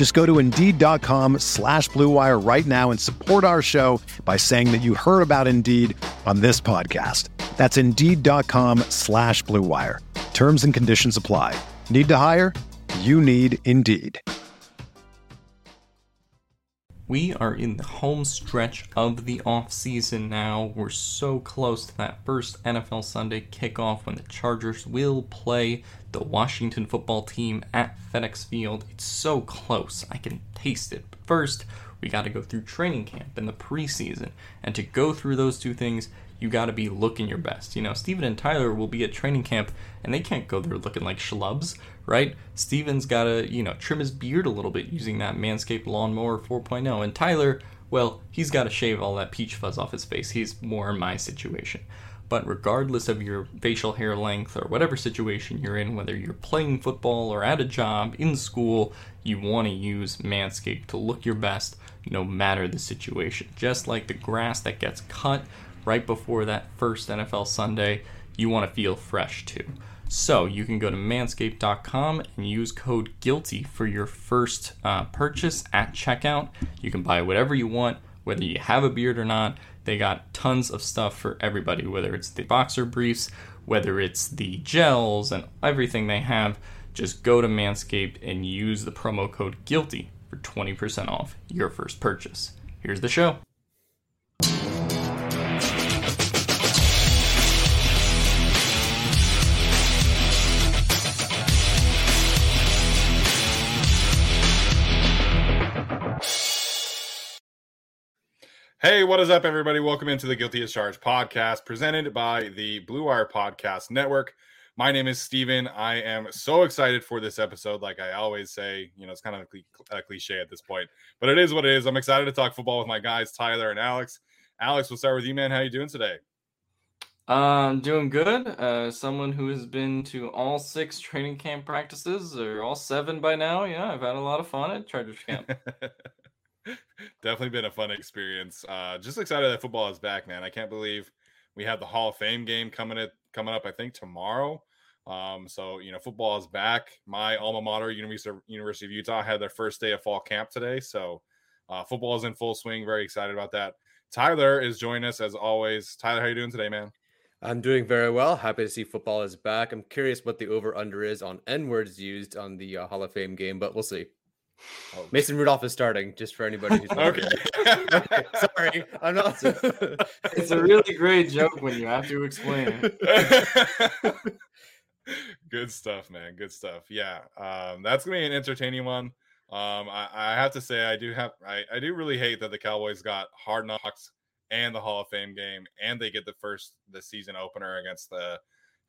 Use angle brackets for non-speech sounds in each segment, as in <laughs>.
Just go to Indeed.com slash BlueWire right now and support our show by saying that you heard about Indeed on this podcast. That's Indeed.com slash BlueWire. Terms and conditions apply. Need to hire? You need Indeed. We are in the home stretch of the off season now. We're so close to that first NFL Sunday kickoff when the Chargers will play the Washington football team at FedEx Field. It's so close. I can taste it. But first, we got to go through training camp and the preseason. And to go through those two things, you got to be looking your best. You know, Steven and Tyler will be at training camp and they can't go there looking like schlubs, right? Steven's got to, you know, trim his beard a little bit using that Manscaped Lawnmower 4.0. And Tyler, well, he's got to shave all that peach fuzz off his face. He's more in my situation. But regardless of your facial hair length or whatever situation you're in, whether you're playing football or at a job, in school, you want to use Manscaped to look your best no matter the situation. Just like the grass that gets cut right before that first NFL Sunday, you want to feel fresh too. So you can go to manscaped.com and use code GUILTY for your first uh, purchase at checkout. You can buy whatever you want, whether you have a beard or not. They got tons of stuff for everybody, whether it's the boxer briefs, whether it's the gels, and everything they have. Just go to Manscaped and use the promo code GUILTY for 20% off your first purchase. Here's the show. Hey, what is up, everybody? Welcome into the Guilty as Charged podcast presented by the Blue Wire Podcast Network. My name is Steven. I am so excited for this episode. Like I always say, you know, it's kind of a cliche at this point, but it is what it is. I'm excited to talk football with my guys, Tyler and Alex. Alex, we'll start with you, man. How are you doing today? Um, doing good. Uh, someone who has been to all six training camp practices, or all seven by now. Yeah, I've had a lot of fun at Chargers camp. <laughs> Definitely been a fun experience. Uh, just excited that football is back, man. I can't believe we have the Hall of Fame game coming at coming up. I think tomorrow. Um, so you know, football is back. My alma mater, University of, University of Utah, had their first day of fall camp today. So uh, football is in full swing. Very excited about that. Tyler is joining us as always. Tyler, how you doing today, man? I'm doing very well. Happy to see football is back. I'm curious what the over under is on N words used on the uh, Hall of Fame game, but we'll see. Oh. Mason Rudolph is starting, just for anybody who's okay. okay. <laughs> Sorry, I'm not. it's a really great joke when you have to explain it. <laughs> Good stuff, man. Good stuff. Yeah, um, that's gonna be an entertaining one. Um, I, I, have to say, I do have, I, I do really hate that the Cowboys got hard knocks and the Hall of Fame game, and they get the first the season opener against the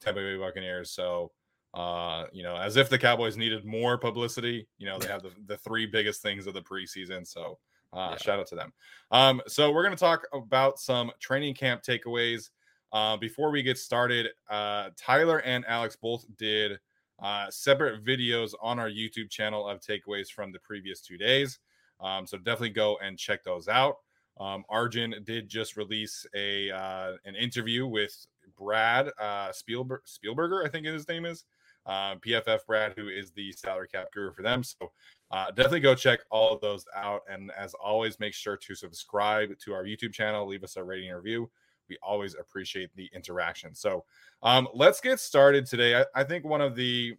Tampa Bay Buccaneers. So uh, you know, as if the Cowboys needed more publicity. You know, they have the, the three biggest things of the preseason. So uh, yeah. shout out to them. Um, so we're going to talk about some training camp takeaways. Uh, before we get started, uh, Tyler and Alex both did uh, separate videos on our YouTube channel of takeaways from the previous two days. Um, so definitely go and check those out. Um, Arjun did just release a uh, an interview with Brad uh, Spielberg, Spielberger, I think his name is uh, PFF Brad, who is the salary cap guru for them. So uh, definitely go check all of those out. And as always, make sure to subscribe to our YouTube channel, leave us a rating review. We always appreciate the interaction. So um, let's get started today. I, I think one of the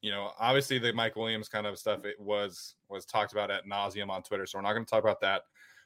you know, obviously the Mike Williams kind of stuff it was was talked about at nauseum on Twitter, so we're not going to talk about that.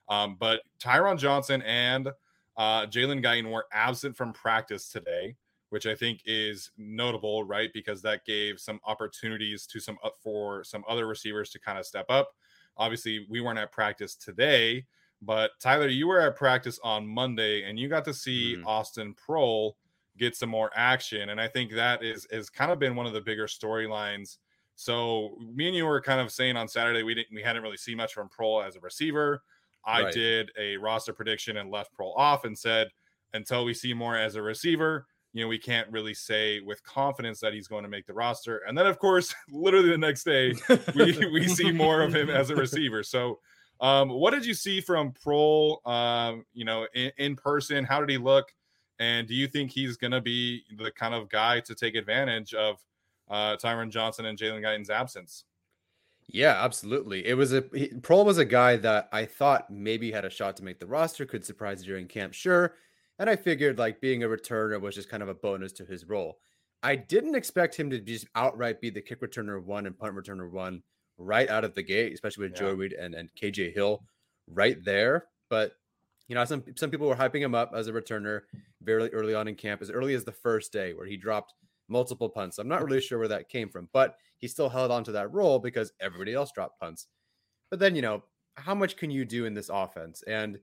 Um, but Tyron Johnson and Uh, Jalen Guyton were absent from practice today, which I think is notable, right? Because that gave some opportunities to some for some other receivers to kind of step up. Obviously, we weren't at practice today, but Tyler, you were at practice on Monday, and you got to see mm. Austin Proehl get some more action, and I think that is has kind of been one of the bigger storylines. So me and you were kind of saying on Saturday we didn't we hadn't really seen much from Proehl as a receiver. I right. did a roster prediction and left Proehl off and said until we see more as a receiver, you know, we can't really say with confidence that he's going to make the roster. And then, of course, <laughs> literally the next day, we, we see more of him as a receiver. So, um, what did you see from Proehl, um, you know, in, in person? How did he look? And do you think he's going to be the kind of guy to take advantage of uh, Tyron Johnson and Jalen Guyton's absence? Yeah, absolutely. It was a Proehl was a guy that I thought maybe had a shot to make the roster, could surprise during camp, sure. And I figured like being a returner was just kind of a bonus to his role. I didn't expect him to just outright be the kick returner one and punt returner one right out of the gate, especially with yeah. Joe Reed and, and KJ Hill right there. But you know, some some people were hyping him up as a returner very early on in camp, as early as the first day where he dropped multiple punts. I'm not really sure where that came from, but he still held on to that role because everybody else dropped punts. But then, you know, how much can you do in this offense? And,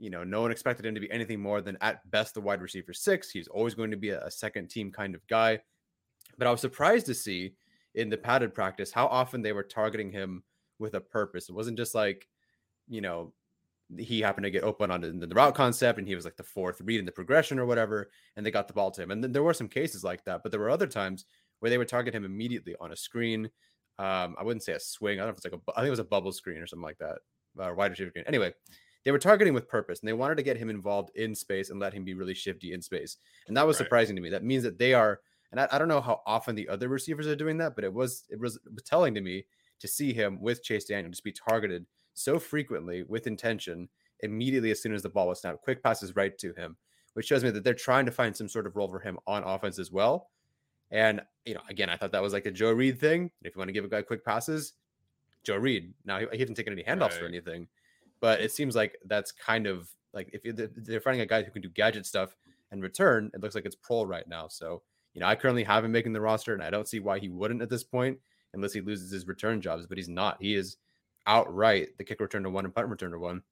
you know, no one expected him to be anything more than at best the wide receiver six. He's always going to be a, second team kind of guy. But I was surprised to see in the padded practice how often they were targeting him with a purpose. It wasn't just like, you know, he happened to get open on the, the route concept and he was like the fourth read in the progression or whatever, and they got the ball to him. And then there were some cases like that, but there were other times where they would target him immediately on a screen. Um, I wouldn't say a swing. I don't know if it's like a, I think it was a bubble screen or something like that, uh, wide receiver screen. Anyway, they were targeting with purpose and they wanted to get him involved in space and let him be really shifty in space. And that was right. surprising to me. That means that they are, and I, I, don't know how often the other receivers are doing that, but it was, it was, telling to me to see him with Chase Daniel just be targeted so frequently with intention immediately as soon as the ball was snapped. Quick passes right to him, which shows me that they're trying to find some sort of role for him on offense as well. And you know, again, I thought that was like a Joe Reed thing. If you want to give a guy quick passes, Joe Reed. Now he, he hasn't taken any handoffs right. or anything, but it seems like that's kind of like if they're finding a guy who can do gadget stuff and return, it looks like it's Proehl right now. So you know, I currently have him making the roster, and I don't see why he wouldn't at this point, unless he loses his return jobs. But he's not. He is outright the kick returner one and punt returner one.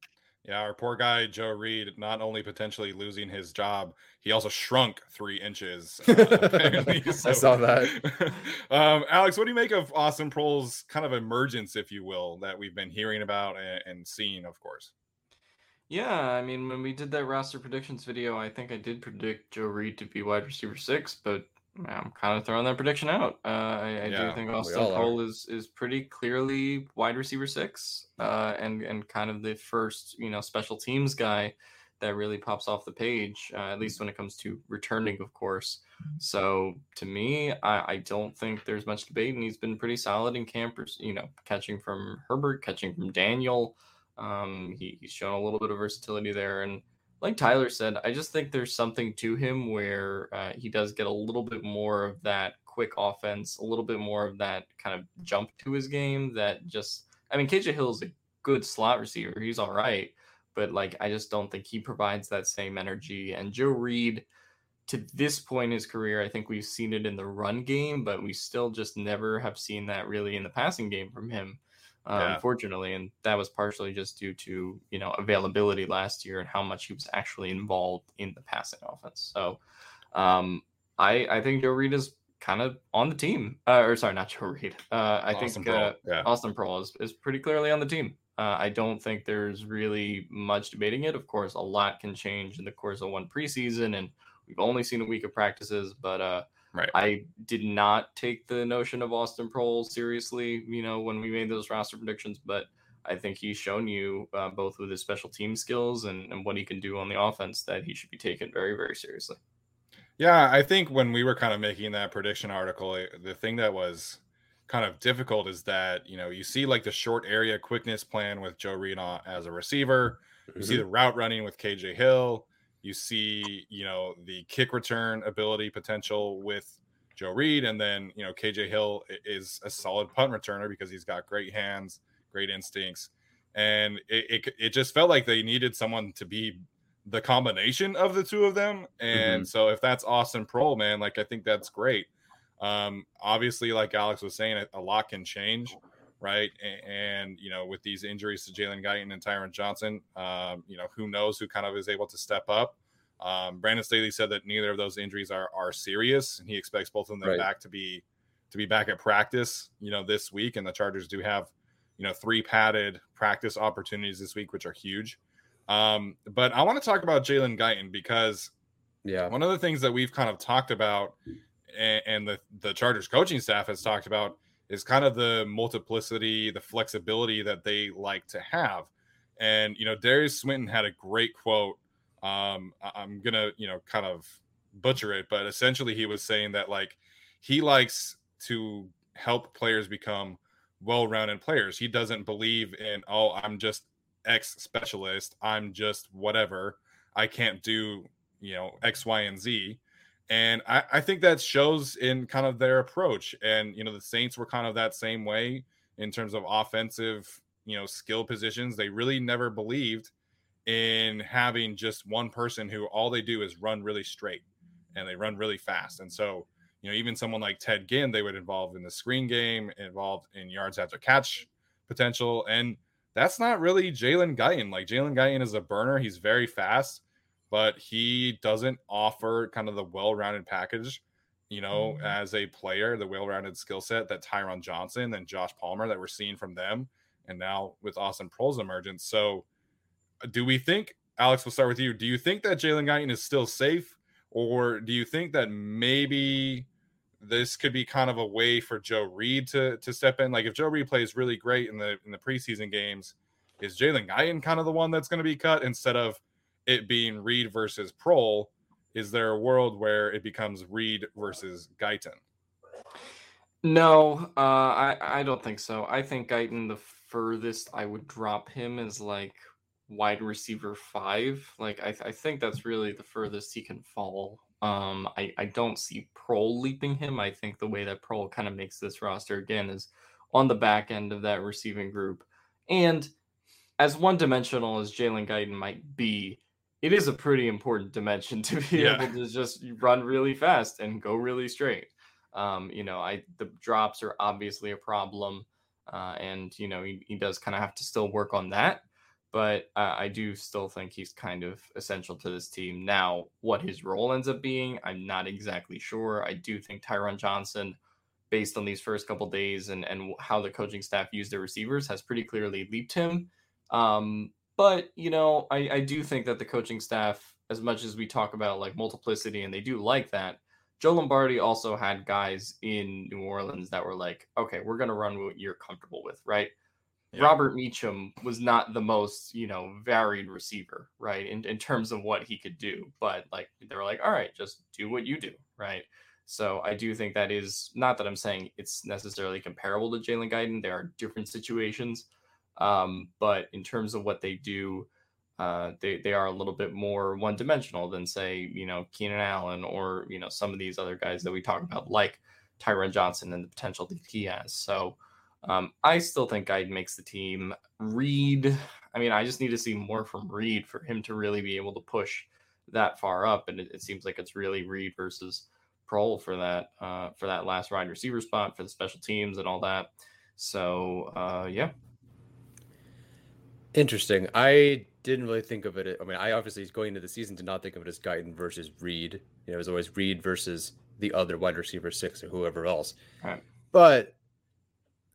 Yeah, our poor guy Joe Reed, not only potentially losing his job, he also shrunk three inches. Uh, <laughs> so, I saw that. <laughs> um, Alex, what do you make of Austin Proehl's kind of emergence, if you will, that we've been hearing about and, and seeing, of course? Yeah, I mean, when we did that roster predictions video, I think I did predict Joe Reed to be wide receiver six, but I'm kind of throwing that prediction out. Uh, I, I yeah, do think Austin Proehl is is pretty clearly wide receiver six, uh, and and kind of the first you know special teams guy that really pops off the page. Uh, at least when it comes to returning, of course. So to me, I, I don't think there's much debate, and he's been pretty solid in campers. You know, catching from Herbert, catching from Daniel. Um, he, he's shown a little bit of versatility there, and like Tyler said, I just think there's something to him where uh, he does get a little bit more of that quick offense, a little bit more of that kind of jump to his game. That just, I mean, KJ Hill is a good slot receiver. He's all right, but like, I just don't think he provides that same energy. And Joe Reed, to this point in his career, I think we've seen it in the run game, but we still just never have seen that really in the passing game from him uh, yeah. unfortunately, and that was partially just due to you know availability last year and how much he was actually involved in the passing offense. So, um, I I think Joe Reed is kind of on the team, uh, or sorry, not <laughs> Joe Reed. Uh, I Austin think uh, yeah. Austin Proehl is, is pretty clearly on the team. Uh, I don't think there's really much debating it. Of course, a lot can change in the course of one preseason, and we've only seen a week of practices. But uh, Right. I did not take the notion of Austin Proehl seriously, you know, when we made those roster predictions, but I think he's shown you uh, both with his special team skills and, and what he can do on the offense that he should be taken very, very seriously. Yeah, I think when we were kind of making that prediction article, eh, the thing that was kind of difficult is that you know you see like the short area quickness plan with Joe Reed as a receiver, you mm-hmm. see the route running with KJ Hill, you see, you know, the kick return ability potential with Joe Reed, and then you know KJ Hill is a solid punt returner because he's got great hands, great instincts, and it, it, it just felt like they needed someone to be the combination of the two of them. And mm-hmm. so if that's Austin Proehl, man, like I think that's great. Um, obviously, like Alex was saying, a, a lot can change, right? And, and, you know, with these injuries to Jalen Guyton and Tyron Johnson, um, you know, who knows who kind of is able to step up. Um, Brandon Staley said that neither of those injuries are are serious, and he expects both of them right. back to be to be back at practice, you know, this week. And the Chargers do have, you know, three padded practice opportunities this week, which are huge. Um, but I want to talk about Jalen Guyton because yeah, one of the things that we've kind of talked about and, and the the Chargers coaching staff has talked about is kind of the multiplicity, the flexibility that they like to have. And you know, Derius Swinton had a great quote. Um, I'm gonna, you know, kind of butcher it, but essentially he was saying that like he likes to help players become well-rounded players. He doesn't believe in, oh, I'm just X specialist. I'm just whatever. I can't do, you know, X, Y, and Z. And I, I think that shows in kind of their approach. And, you know, the Saints were kind of that same way in terms of offensive, you know, skill positions. They really never believed in having just one person who all they do is run really straight and they run really fast. And so, you know, even someone like Ted Ginn, they would involve in the screen game, involved in yards after catch potential. And that's not really Jalen Guyton. Like Jalen Guyton is a burner. He's very fast, but he doesn't offer kind of the well-rounded package, you know, mm-hmm. as a player, the well-rounded skill set that Tyron Johnson and Josh Palmer that we're seeing from them, and now with Austin Proehl's emergence. So, do we think Alex? We'll start with you. Do you think that Jalen Guyton is still safe, or do you think that maybe? this could be kind of a way for Joe Reed to to step in. Like if Joe Reed plays really great in the in the preseason games, is Jalen Guyton kind of the one that's going to be cut instead of it being Reed versus Proehl? Is there a world where it becomes Reed versus Guyton? No, uh, I I don't think so. I think Guyton the furthest I would drop him is like wide receiver five. Like I, I think that's really the furthest he can fall um, I, I don't see Proehl leaping him. I think the way that Proehl kind of makes this roster again is on the back end of that receiving group. And as one dimensional as Jalen Guyton might be, it is a pretty important dimension <laughs> to be yeah. able to just run really fast and go really straight. Um, you know, I the drops are obviously a problem, uh, and you know he, he does kind of have to still work on that but uh, I do still think he's kind of essential to this team. Now, what his role ends up being, I'm not exactly sure. I do think Tyron Johnson, based on these first couple days and, and how the coaching staff used their receivers, has pretty clearly leaped him. Um, but, you know, I, I do think that the coaching staff, as much as we talk about like multiplicity and they do like that, Joe Lombardi also had guys in New Orleans that were like, okay, we're going to run what you're comfortable with, right? Yeah. Robert Meacham was not the most, you know, varied receiver, right? In, in terms of what he could do. But like they were like, all right, just do what you do, right? So I do think that is not that I'm saying it's necessarily comparable to Jalen Guyton. There are different situations. Um, but in terms of what they do, uh, they, they are a little bit more one dimensional than say, you know, Keenan Allen or, you know, some of these other guys that we talk about, like Tyron Johnson and the potential that he has. So um, I still think Guyton makes the team. Reed, I mean, I just need to see more from Reed for him to really be able to push that far up. And it, it seems like it's really Reed versus Proehl for that uh, for that last wide receiver spot for the special teams and all that. So uh, yeah. Interesting. I didn't really think of it. I mean, I obviously going into the season did not think of it as Guyton versus Reed. You know, it was always Reed versus the other wide receiver six or whoever else. Right. But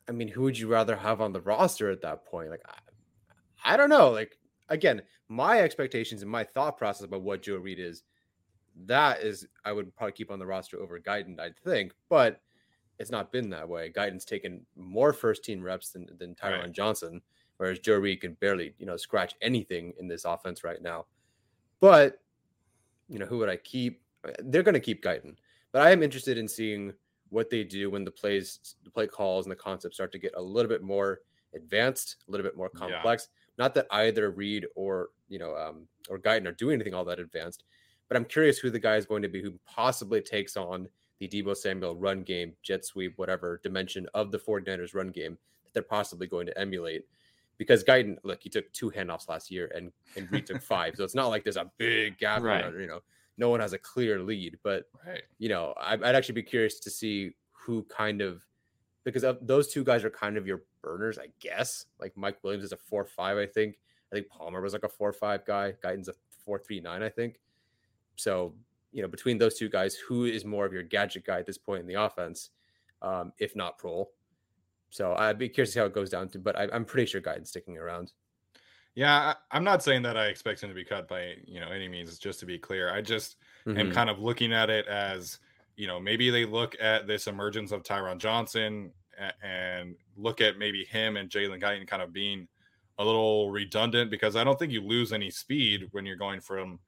I mean, who would you rather have on the roster at that point? Like, I, I don't know. Like, again, my expectations and my thought process about what Joe Reed is, that is, I would probably keep on the roster over Guyton, I'd think. But it's not been that way. Guyton's taken more first team reps than, than Tyron right. Johnson, whereas Joe Reed can barely, you know, scratch anything in this offense right now. But, you know, who would I keep? They're going to keep Guyton. But I am interested in seeing what they do when the plays, the play calls, and the concepts start to get a little bit more advanced, a little bit more complex. Yeah. Not that either Reed or you know um, or Guyton are doing anything all that advanced, but I'm curious who the guy is going to be who possibly takes on the Deebo Samuel run game, jet sweep, whatever dimension of the 49ers run game that they're possibly going to emulate. Because Guyton, look, he took two handoffs last year and and Reed took five, so it's not like there's a big gap. Right. You know, no one has a clear lead, but Right. you know, I, I'd actually be curious to see who kind of because of, those two guys are kind of your burners, I guess. Like Mike Williams is a four five, I think. I think Palmer was like a four five guy. Guyton's a four three nine, I think. So you know, between those two guys, who is more of your gadget guy at this point in the offense, um, if not Proehl? So I'd be curious to see how it goes down to, but I, I'm pretty sure Guyton's sticking around. Yeah, I, I'm not saying that I expect him to be cut by you know any means. Just to be clear, I just am Mhm. kind of looking at it as you know maybe they look at this emergence of Tyron Johnson and look at maybe him and Jalen Guyton kind of being a little redundant because I don't think you lose any speed when you're going from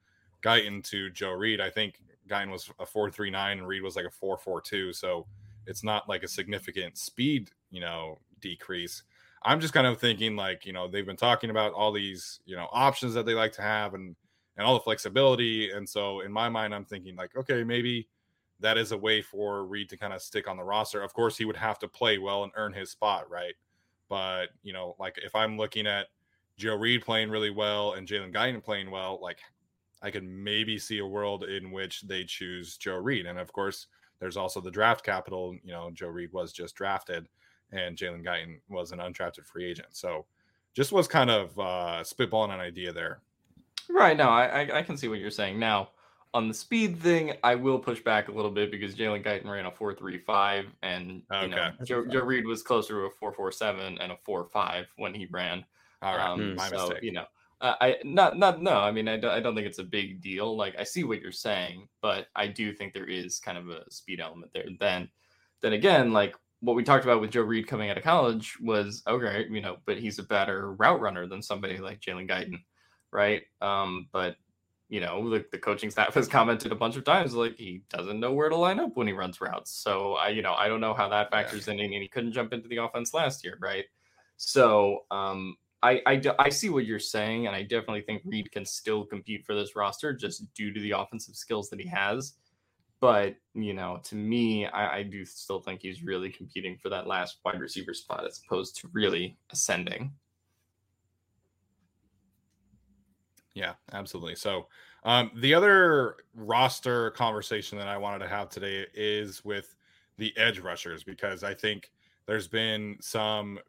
Guyton to Joe Reed. I think Guyton was a four three nine and Reed was like a four four two, so it's not like a significant speed you know decrease. I'm just kind of thinking like, you know, they've been talking about all these, you know, options that they like to have and and all the flexibility. And so in my mind, I'm thinking like, okay, maybe that is a way for Reed to kind of stick on the roster. Of course, he would have to play well and earn his spot, right? But you know, like if I'm looking at Joe Reed playing really well and Jalen Guyton playing well, like I could maybe see a world in which they choose Joe Reed. And of course, there's also the draft capital. You know, Joe Reed was just drafted and Jalen Guyton was an undrafted free agent. So just was kind of uh, spitballing an idea there. Right. No, I, I can see what you're saying. Now, on the speed thing, I will push back a little bit because Jalen Guyton ran a four three five, and you know Joe, Joe Reed was closer to a four four seven and a four five when he ran. All right, Um, my so mistake. you know, I not not no. I mean, I don't, I don't think it's a big deal. Like I see what you're saying, but I do think there is kind of a speed element there. Then, then again, like what we talked about with Joe Reed coming out of college was okay, you know, but he's a better route runner than somebody like Jalen Guyton, right? Um, but you know, the, the coaching staff has commented a bunch of times like he doesn't know where to line up when he runs routes. So I, you know, I don't know how that Yeah. factors in, and he couldn't jump into the offense last year, right? So um, I, I d- I see what you're saying, and I definitely think Reed can still compete for this roster just due to the offensive skills that he has. But you know, to me, I, I do still think he's really competing for that last wide receiver spot as opposed to really ascending. Yeah, absolutely. So, um, the other roster conversation that I wanted to have today is with the edge rushers because I think there's been some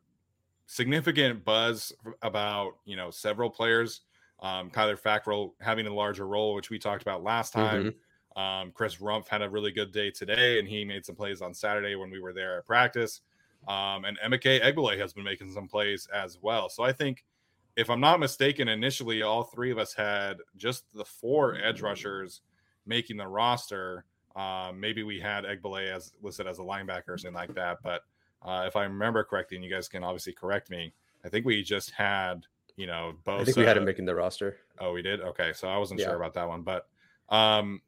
significant buzz about you know several players. Um, Kyler Fackrell having a larger role, which we talked about last time. Um, Chris Rumpf had a really good day today, and he made some plays on Saturday when we were there at practice. Um, and Emeke Egbule has been making some plays as well. So I think if I'm not mistaken, initially all three of us had just the four edge rushers making the roster. Um, maybe we had Egbule as listed as a linebacker or something like that. But uh, if I remember correctly, and you guys can obviously correct me, I think we just had you know both. I think we had him making the roster. Oh, we did. Okay, so I wasn't Yeah. sure about that one, but um,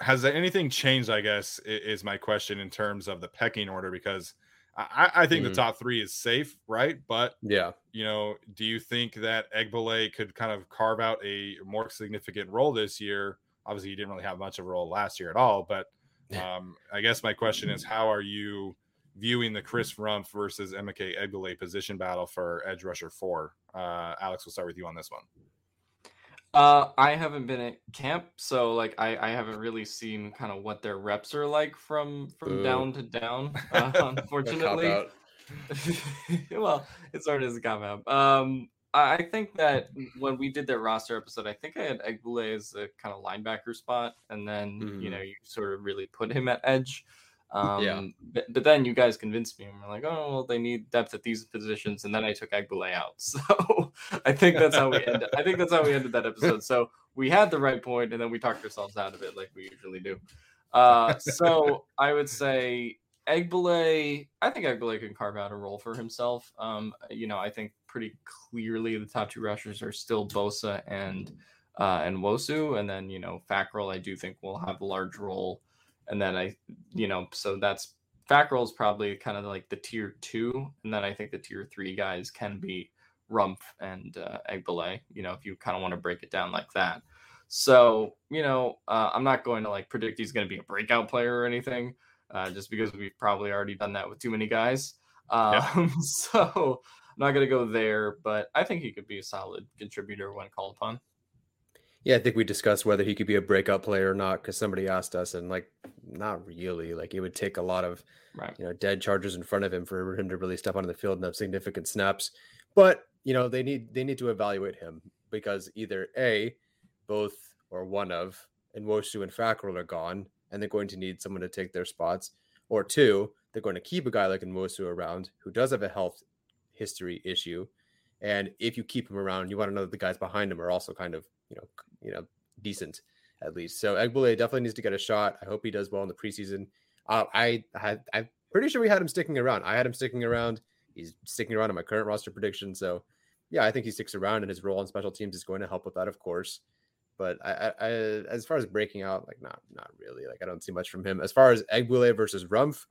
has anything changed? I guess is my question in terms of the pecking order because I, I think Mhm. the top three is safe, right? But Yeah. you know, do you think that Egbule could kind of carve out a more significant role this year? Obviously, he didn't really have much of a role last year at all, but <laughs> um, I guess my question is, how are you viewing the Chris Rumpf versus Emeke Egbule position battle for edge rusher four? Uh, Alex, we'll start with you on this one. Uh, I haven't been at camp, so like I, I haven't really seen kind of what their reps are like from from Boo. down to down. <laughs> Uh, unfortunately, <laughs> well, it started as a cop out. Um, I I think that when we did that roster episode, I think I had Egbule as a kind of linebacker spot, and then you Mhm. know you sort of really put him at edge. Um, Yeah. but, but then you guys convinced me, and we're like, oh, well, they need depth at these positions, and then I took Egbule out. <laughs> So I think that's how we ended. I think that's how we ended that episode. So we had the right point, and then we talked ourselves out of it, like we usually do. Uh, so I would say Egbule, I think Egbule can carve out a role for himself. Um, you know, I think pretty clearly the top two rushers are still Bosa and uh, and Nwosu, and then you know Fackrell, I do think will have a large role, and then I, you know, so that's Fackrell is probably kind of like the tier two, and then I think the tier three guys can be Rumpf and uh, Egbule. You know, if you kind of want to break it down like that. So, you know, uh, I'm not going to like predict he's going to be a breakout player or anything, uh, just because we've probably already done that with too many guys. Um, Yeah. <laughs> So, not going to go there, but I think he could be a solid contributor when called upon. Yeah, I think we discussed whether he could be a breakout player or not because somebody asked us, and like, not really. Like, it would take a lot of, right. you know, dead Chargers in front of him for him to really step onto the field and have significant snaps. But you know, they need they need to evaluate him because either a, both or one of and Nwosu and Fackrell are gone, and they're going to need someone to take their spots, or two, they're going to keep a guy like Nwosu around who does have a health history issue. And if you keep him around, you want to know that the guys behind him are also kind of, you know, you know, decent at least. So Egbule definitely needs to get a shot. I hope he does well in the preseason. Uh, I I'm pretty sure we had him sticking around. I had him sticking around. He's sticking around in my current roster prediction. So yeah, I think he sticks around, and his role on special teams is going to help with that, of course. But I, I, as far as breaking out, like not, not really. Like I don't see much from him. As far as Egbule versus Rumpf,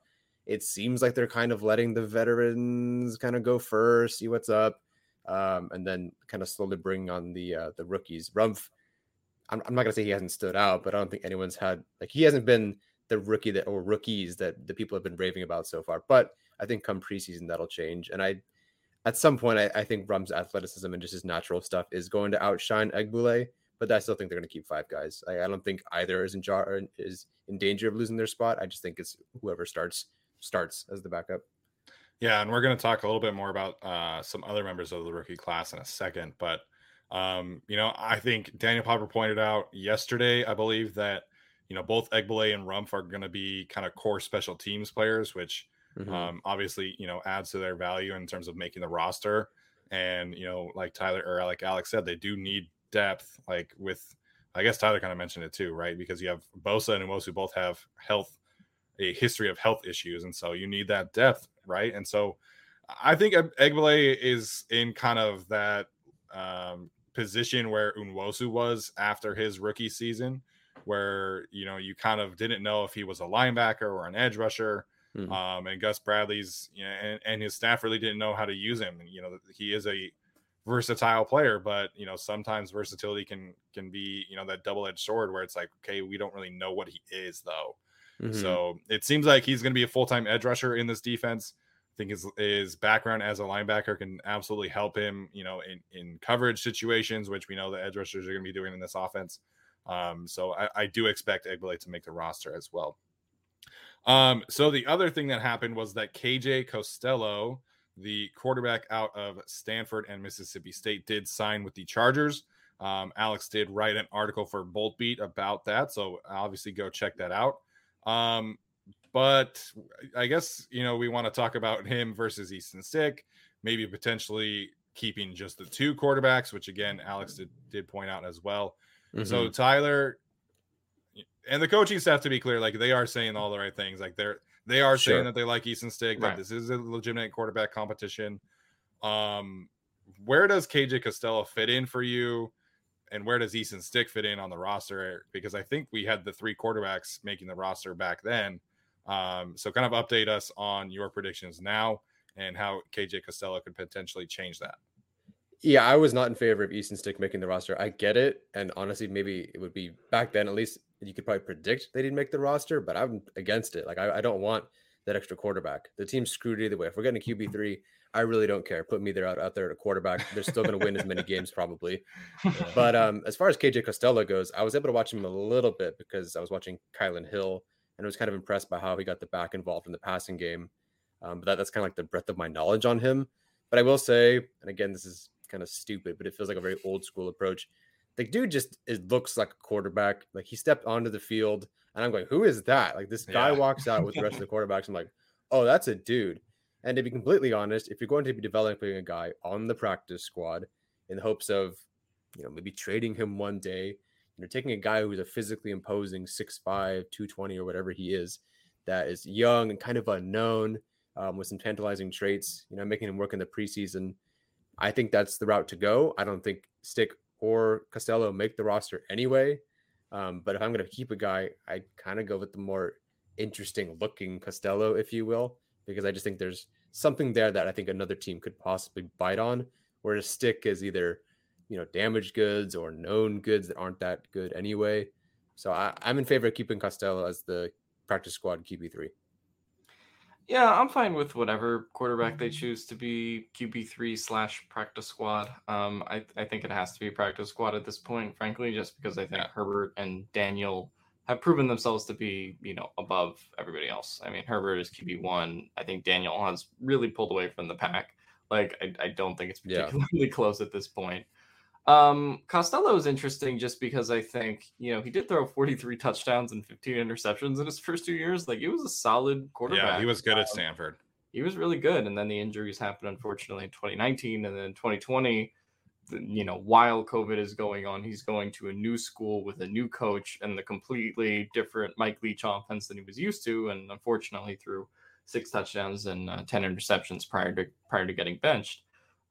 it seems like they're kind of letting the veterans kind of go first, see what's up, um, and then kind of slowly bring on the uh, the rookies. Rumpf, I'm, I'm not gonna say he hasn't stood out, but I don't think anyone's had like he hasn't been the rookie that or rookies that the people have been raving about so far. But I think come preseason that'll change, and I at some point I, I think Rum's athleticism and just his natural stuff is going to outshine Egbule. But I still think they're going to keep five guys. I, I don't think either is in jar is in danger of losing their spot. I just think it's whoever starts starts as the backup. Yeah, and we're going to talk a little bit more about uh, some other members of the rookie class in a second. But um, you know, I think Daniel Popper pointed out yesterday, I believe that you know both Egbule and Rumpf are going to be kind of core special teams players, which mm-hmm. um, obviously you know adds to their value in terms of making the roster. And you know, like Tyler or like Alex said, they do need depth. Like with, I guess Tyler kind of mentioned it too, right? Because you have Bosa and Nwosu both have health a history of health issues, and so you need that depth, right? And so I think Egbule is in kind of that um, position where Nwosu was after his rookie season, where you know you kind of didn't know if he was a linebacker or an edge rusher. Mm-hmm. Um, and Gus Bradley's you know, and, and his staff really didn't know how to use him. And, you know, he is a versatile player, but you know, sometimes versatility can can be, you know, that double-edged sword where it's like, okay, we don't really know what he is though. Mm-hmm. So it seems like he's going to be a full time edge rusher in this defense. I think his his background as a linebacker can absolutely help him, you know, in in coverage situations, which we know the edge rushers are going to be doing in this offense. Um, so I, I do expect Egbule to make the roster as well. Um, so the other thing that happened was that KJ Costello, the quarterback out of Stanford and Mississippi State, did sign with the Chargers. Um, Alex did write an article for Bolt Beat about that, so obviously go check that out. Um, but I guess you know we want to talk about him versus Easton Stick, maybe potentially keeping just the two quarterbacks, which again Alex did, did point out as well. Mm-hmm. So Tyler and the coaching staff, to be clear, like they are saying all the right things. Like they're they are sure. saying that they like Easton Stick, that this is a legitimate quarterback competition. Um, where does KJ Costello fit in for you? And where does Easton Stick fit in on the roster? Because I think we had the three quarterbacks making the roster back then. Um, so kind of update us on your predictions now and how KJ Costello could potentially change that. Yeah, I was not in favor of Easton Stick making the roster. I get it, and honestly, maybe it would be back then. At least you could probably predict they didn't make the roster, but I'm against it. Like I, I don't want that extra quarterback. The team's screwed either way. If we're getting a <laughs> QB three, I really don't care. Put me there out, out there at a quarterback. They're still going to win as many games probably. <laughs> But um, as far as KJ Costello goes, I was able to watch him a little bit because I was watching Kylin Hill and I was kind of impressed by how he got the back involved in the passing game. Um, but that, that's kind of like the breadth of my knowledge on him. But I will say, and again, this is kind of stupid, but it feels like a very old school approach. The dude just it looks like a quarterback. Like he stepped onto the field, and I'm going, "Who is that?" Like this guy yeah. walks out with the rest of the <laughs> quarterbacks. I'm like, "Oh, that's a dude." And to be completely honest, if you're going to be developing a guy on the practice squad in the hopes of, you know, maybe trading him one day, you're taking a guy who's a physically imposing 6'5, 220 or whatever he is, that is young and kind of unknown um, with some tantalizing traits, you know, making him work in the preseason. I think that's the route to go. I don't think Stick or Costello make the roster anyway. Um, but if I'm going to keep a guy, I kind of go with the more interesting looking Costello, if you will, because I just think there's something there that I think another team could possibly bite on. Where a stick is either, you know, damaged goods or known goods that aren't that good anyway. So I, am in favor of keeping Costello as the practice squad QB three. Yeah, I'm fine with whatever quarterback they choose to be QB three slash practice squad. Um, I I think it has to be practice squad at this point, frankly, just because I think yeah. Herbert and Daniel have proven themselves to be, you know, above everybody else. I mean, Herbert is QB one. I think Daniel has really pulled away from the pack. Like, I, I don't think it's particularly yeah. <laughs> close at this point. Um, Costello is interesting just because I think, you know, he did throw 43 touchdowns and 15 interceptions in his first two years. Like, it was a solid quarterback. Yeah, he was good um, at Stanford. He was really good. And then the injuries happened, unfortunately, in 2019. And then 2020, you know, while COVID is going on, he's going to a new school with a new coach and the completely different Mike Leach offense than he was used to. And unfortunately, threw six touchdowns and uh, 10 interceptions prior to prior to getting benched.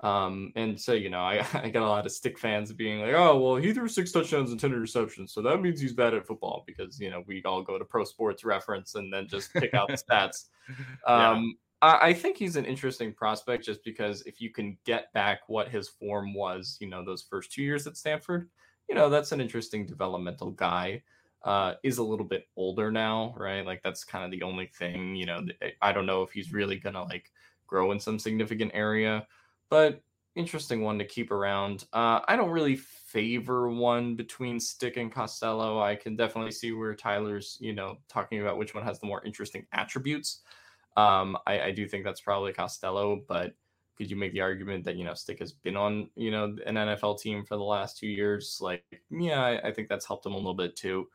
Um, and so, you know, I, <laughs> I got a lot of stick fans being like, oh, well, he threw six touchdowns and 10 interceptions. So that means he's bad at football because, you know, we all go to pro sports reference and then just pick out the stats. <laughs> Um, yeah. I, I think he's an interesting prospect just because if you can get back what his form was, you know, those first two years at Stanford, you know, that's an interesting developmental guy. Uh, is a little bit older now, right? Like that's kind of the only thing, you know, I don't know if he's really gonna like grow in some significant area but interesting one to keep around. Uh, I don't really favor one between Stick and Costello. I can definitely see where Tyler's, you know, talking about which one has the more interesting attributes. Um, I, I do think that's probably Costello, but could you make the argument that you know Stick has been on you know an NFL team for the last two years? Like, yeah, I, I think that's helped him a little bit too.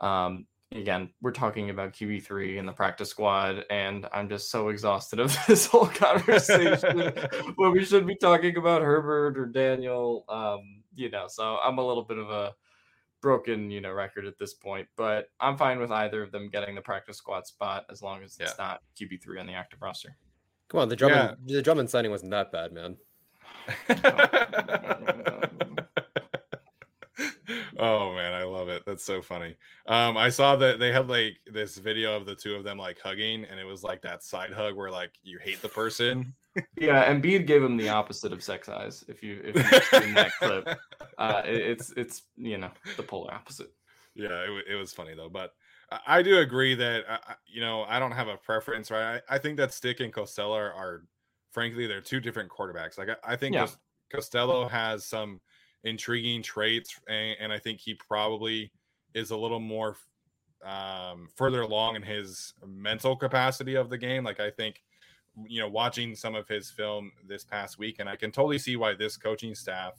Um, again, we're talking about QB3 and the practice squad, and I'm just so exhausted of <laughs> this whole conversation <laughs> when we should be talking about Herbert or Daniel. Um, you know, so I'm a little bit of a broken, you know, record at this point, but I'm fine with either of them getting the practice squad spot as long as it's not QB3 on the active roster. Come on, the Drummond yeah. the Drummond signing wasn't that bad, man. <laughs> oh man, I love it. That's so funny. Um, I saw that they had like this video of the two of them like hugging, and it was like that side hug where like you hate the person. <laughs> yeah, and Embiid gave him the opposite of sex eyes. If you if you've seen that clip, <laughs> uh, it, it's it's you know the polar opposite. Yeah, it, it was funny though, but I do agree that uh, you know I don't have a preference, right? I, I think that Stick and Costello are, are, frankly they're two different quarterbacks. Like I, I think yeah. Costello has some intriguing traits, and, and I think he probably is a little more um, further along in his mental capacity of the game. Like I think, you know, watching some of his film this past week, and I can totally see why this coaching staff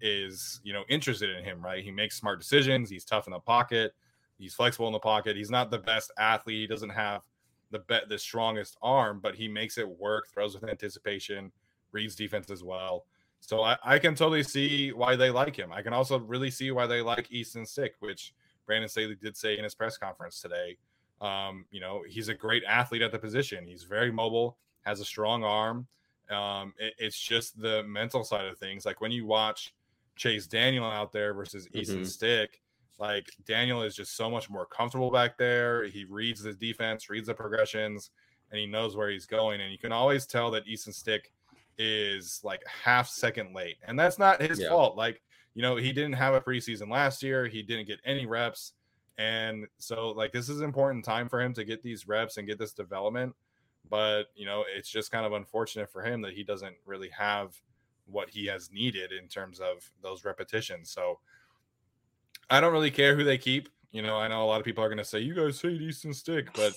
is, you know, interested in him. Right, he makes smart decisions. He's tough in the pocket. He's flexible in the pocket. He's not the best athlete. He doesn't have the bet the strongest arm, but he makes it work. Throws with anticipation. Reads defense as well. So I, I can totally see why they like him. I can also really see why they like Easton Stick, which Brandon Staley did say in his press conference today. Um, you know, he's a great athlete at the position. He's very mobile, has a strong arm. Um, it, it's just the mental side of things. Like when you watch Chase Daniel out there versus mm-hmm. Easton Stick, like Daniel is just so much more comfortable back there. He reads the defense, reads the progressions, and he knows where he's going. And you can always tell that Easton Stick is like half second late. And that's not his yeah. fault. Like, you know, he didn't have a preseason last year, he didn't get any reps. And so, like, this is important time for him to get these reps and get this development. But, you know, it's just kind of unfortunate for him that he doesn't really have what he has needed in terms of those repetitions. So I don't really care who they keep. You know, I know a lot of people are going to say, you guys say Easton Stick, but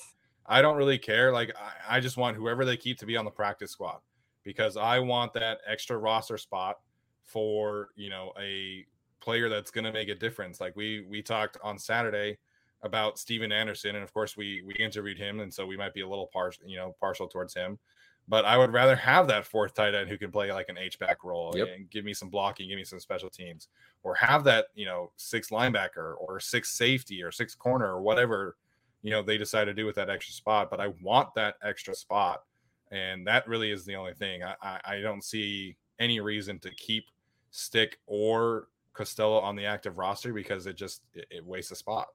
I don't really care. Like, I, I just want whoever they keep to be on the practice squad because I want that extra roster spot for you know a player that's going to make a difference. Like we we talked on Saturday about Stephen Anderson, and of course we we interviewed him, and so we might be a little partial, you know, partial towards him. But I would rather have that fourth tight end who can play like an H back role yep. and give me some blocking, give me some special teams, or have that you know six linebacker or six safety or six corner or whatever you know they decide to do with that extra spot. But I want that extra spot and that really is the only thing. I, I, I don't see any reason to keep Stick or Costello on the active roster because it just it, it wastes a spot.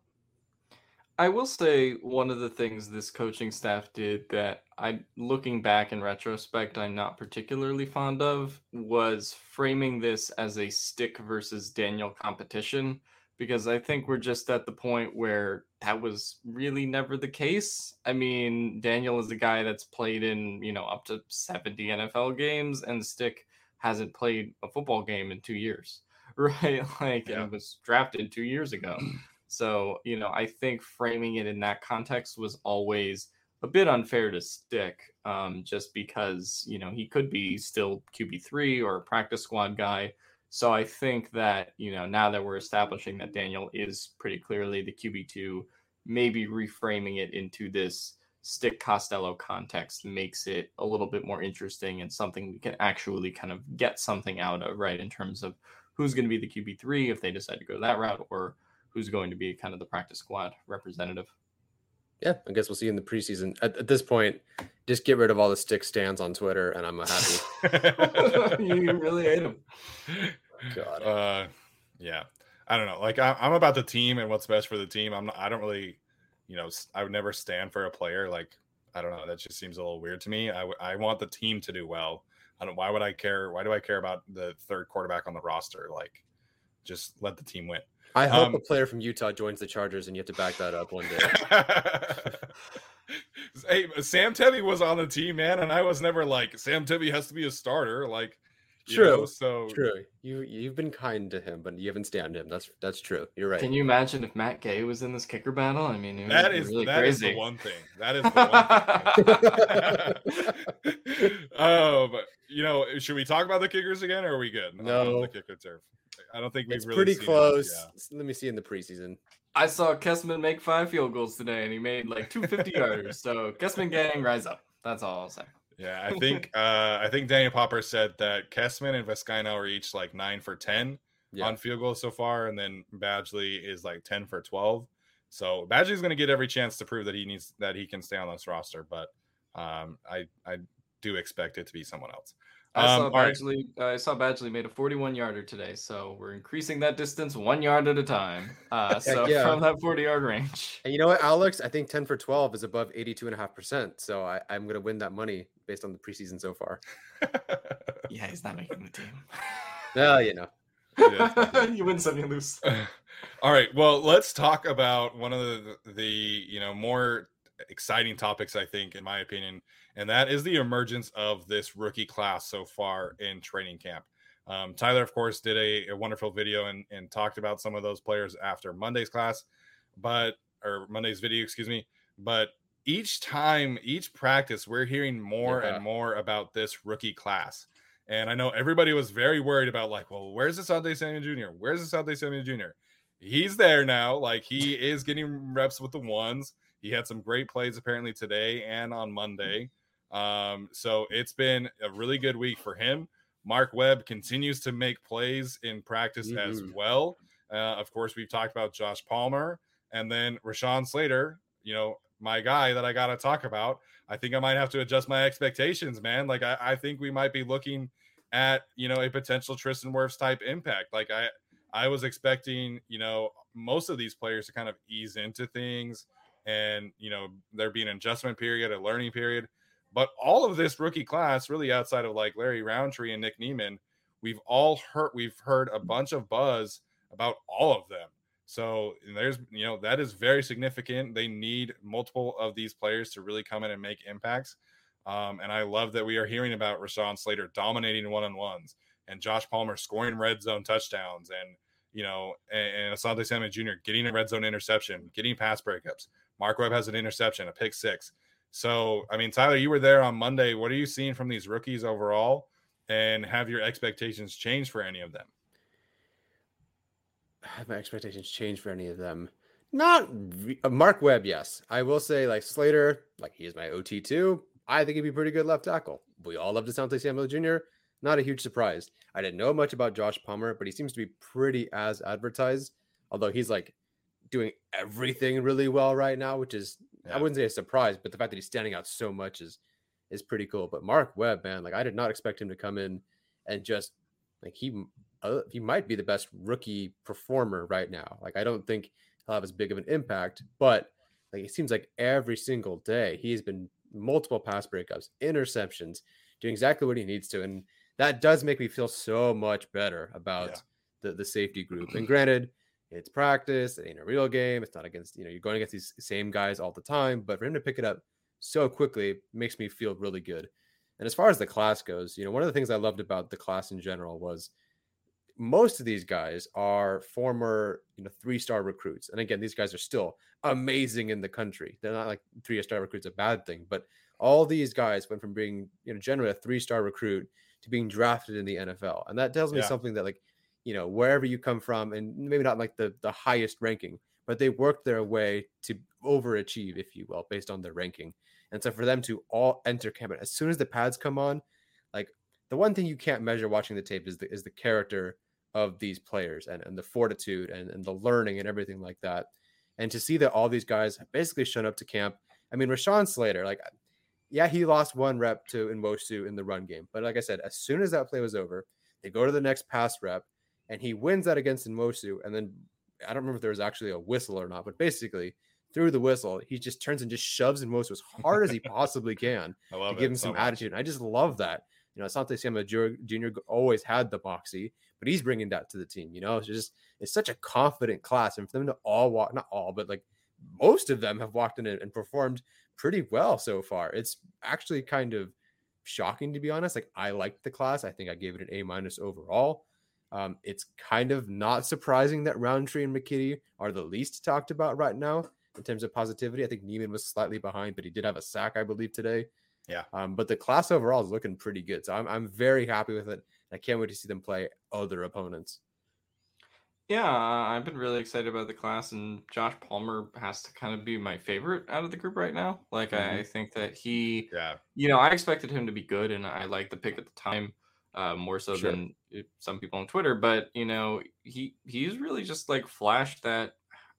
I will say one of the things this coaching staff did that I looking back in retrospect I'm not particularly fond of was framing this as a stick versus Daniel competition because I think we're just at the point where that was really never the case. I mean, Daniel is a guy that's played in, you know, up to 70 NFL games and Stick hasn't played a football game in 2 years. <laughs> Right? Like yeah. was drafted 2 years ago. <clears throat> So, you know, I think framing it in that context was always a bit unfair to Stick um, just because, you know, he could be still QB3 or a practice squad guy so I think that, you know, now that we're mm-hmm. establishing that Daniel is pretty clearly the QB2, maybe reframing it into this stick Costello context makes it a little bit more interesting and something we can actually kind of get something out of, right? In terms of who's going to be the QB3 if they decide to go that route or who's going to be kind of the practice squad representative. Yeah, I guess we'll see in the preseason. At, at this point, just get rid of all the stick stands on Twitter, and I'm happy. <laughs> <laughs> you really hate them. God. Uh, yeah. I don't know. Like I, am about the team and what's best for the team. I'm. Not, I don't really, you know, I would never stand for a player. Like I don't know. That just seems a little weird to me. I, I want the team to do well. I don't. Why would I care? Why do I care about the third quarterback on the roster? Like, just let the team win. I hope um, a player from Utah joins the Chargers, and you have to back that up one day. <laughs> hey, Sam Tevi was on the team, man, and I was never like Sam Tevi has to be a starter. Like, true. Know, so true. You you've been kind to him, but you haven't stand him. That's that's true. You're right. Can you imagine if Matt Gay was in this kicker battle? I mean, that is really that crazy. Is the one thing. That is the one thing. <laughs> <laughs> oh, but you know, should we talk about the kickers again, or are we good? No, the kicker turf. I don't think we've it's really pretty close. Yeah. Let me see in the preseason. I saw Kessman make five field goals today, and he made like two 50 <laughs> yarders. So Kessman gang, rise up. That's all I'll say. Yeah, I think <laughs> uh, I think Daniel Popper said that Kessman and Vizcaino are each like nine for ten yeah. on field goals so far, and then Badgley is like ten for twelve. So Badgley's going to get every chance to prove that he needs that he can stay on this roster, but um, I I do expect it to be someone else. I saw um, Badgley. Right. Uh, I saw Badgley made a 41 yarder today, so we're increasing that distance one yard at a time. Uh, <laughs> so yeah. from that 40 yard range. And you know what, Alex? I think 10 for 12 is above 82 and a half percent. So I, I'm going to win that money based on the preseason so far. <laughs> yeah, he's not making the team. <laughs> Well, you know. you win some, you lose. All right. Well, let's talk about one of the, the you know more exciting topics, I think, in my opinion, and that is the emergence of this rookie class so far in training camp. Um, Tyler, of course, did a, a wonderful video and, and talked about some of those players after Monday's class, but or Monday's video, excuse me. But each time, each practice, we're hearing more yeah. and more about this rookie class. And I know everybody was very worried about, like, well, where's Asante Samuel Jr.? Where's Asante Samuel Jr.? He's there now. Like, he <laughs> is getting reps with the ones. He had some great plays apparently today and on Monday. Um, so it's been a really good week for him. Mark Webb continues to make plays in practice mm-hmm. as well. Uh, of course, we've talked about Josh Palmer and then Rashawn Slater, you know, my guy that I got to talk about. I think I might have to adjust my expectations, man. Like, I, I think we might be looking at, you know, a potential Tristan Wirfs type impact. Like, I, I was expecting, you know, most of these players to kind of ease into things and you know there be an adjustment period, a learning period. But all of this rookie class, really outside of like Larry Rountree and Nick Niemann, we've all heard we've heard a bunch of buzz about all of them. So there's you know that is very significant. They need multiple of these players to really come in and make impacts. Um, and I love that we are hearing about Rashawn Slater dominating one on ones and Josh Palmer scoring red zone touchdowns and you know and, and Asante Samuel Jr. getting a red zone interception, getting pass breakups. Mark Webb has an interception, a pick six. So, I mean, Tyler, you were there on Monday. What are you seeing from these rookies overall? And have your expectations changed for any of them? <sighs> Have my expectations changed for any of them? Not re- uh, Mark Webb, yes. I will say, like Slater, like he is my OT2. I think he'd be pretty good left tackle. We all love Asante Samuel Jr. Not a huge surprise. I didn't know much about Josh Palmer, but he seems to be pretty as advertised. Although he's like doing everything really well right now, which is yeah. I wouldn't say a surprise, but the fact that he's standing out so much is is pretty cool. But Mark Webb, man, like I did not expect him to come in and just like he uh, he might be the best rookie performer right now. Like I don't think he'll have as big of an impact, but like it seems like every single day he's been multiple pass breakups, interceptions, doing exactly what he needs to, and that does make me feel so much better about yeah. the the safety group. And <clears throat> granted, it's practice, it ain't a real game. It's not against, you know, you're going against these same guys all the time. But for him to pick it up so quickly makes me feel really good. And as far as the class goes, you know, one of the things I loved about the class in general was most of these guys are former, you know, three-star recruits. And again, these guys are still amazing in the country. They're not like three-star recruits a bad thing, but all these guys went from being, you know, generally a three-star recruit to being drafted in the NFL. And that tells me yeah. something that like, you know, wherever you come from and maybe not like the the highest ranking, but they worked their way to overachieve, if you will, based on their ranking. And so for them to all enter camp, as soon as the pads come on, like the one thing you can't measure watching the tape is the is the character of these players and, and the fortitude and, and the learning and everything like that. And to see that all these guys basically shown up to camp. I mean, Rashawn Slater, like, yeah, he lost one rep to Nwosu in the run game. But like I said, as soon as that play was over, they go to the next pass rep and he wins that against Nwosu. And then I don't remember if there was actually a whistle or not, but basically through the whistle, he just turns and just shoves Nwosu as hard as he <laughs> possibly can to give him some so attitude. And I just love that. You know, Asante Samuel Jr. always had the boxy, but he's bringing that to the team. You know, it's just it's such a confident class, and for them to all walk, not all, but like most of them have walked in and performed pretty well so far. It's actually kind of shocking to be honest. Like I liked the class. I think I gave it an A minus overall. Um, it's kind of not surprising that Rountree and McKitty are the least talked about right now in terms of positivity. I think Niemann was slightly behind, but he did have a sack, I believe, today. Yeah. Um, but the class overall is looking pretty good. So I'm, I'm very happy with it. I can't wait to see them play other opponents. Yeah, I've been really excited about the class, and Josh Palmer has to kind of be my favorite out of the group right now. Like, mm-hmm. I think that he, yeah, you know, I expected him to be good, and I like the pick at the time uh, more so sure. than some people on Twitter. But you know, he he's really just like flashed that.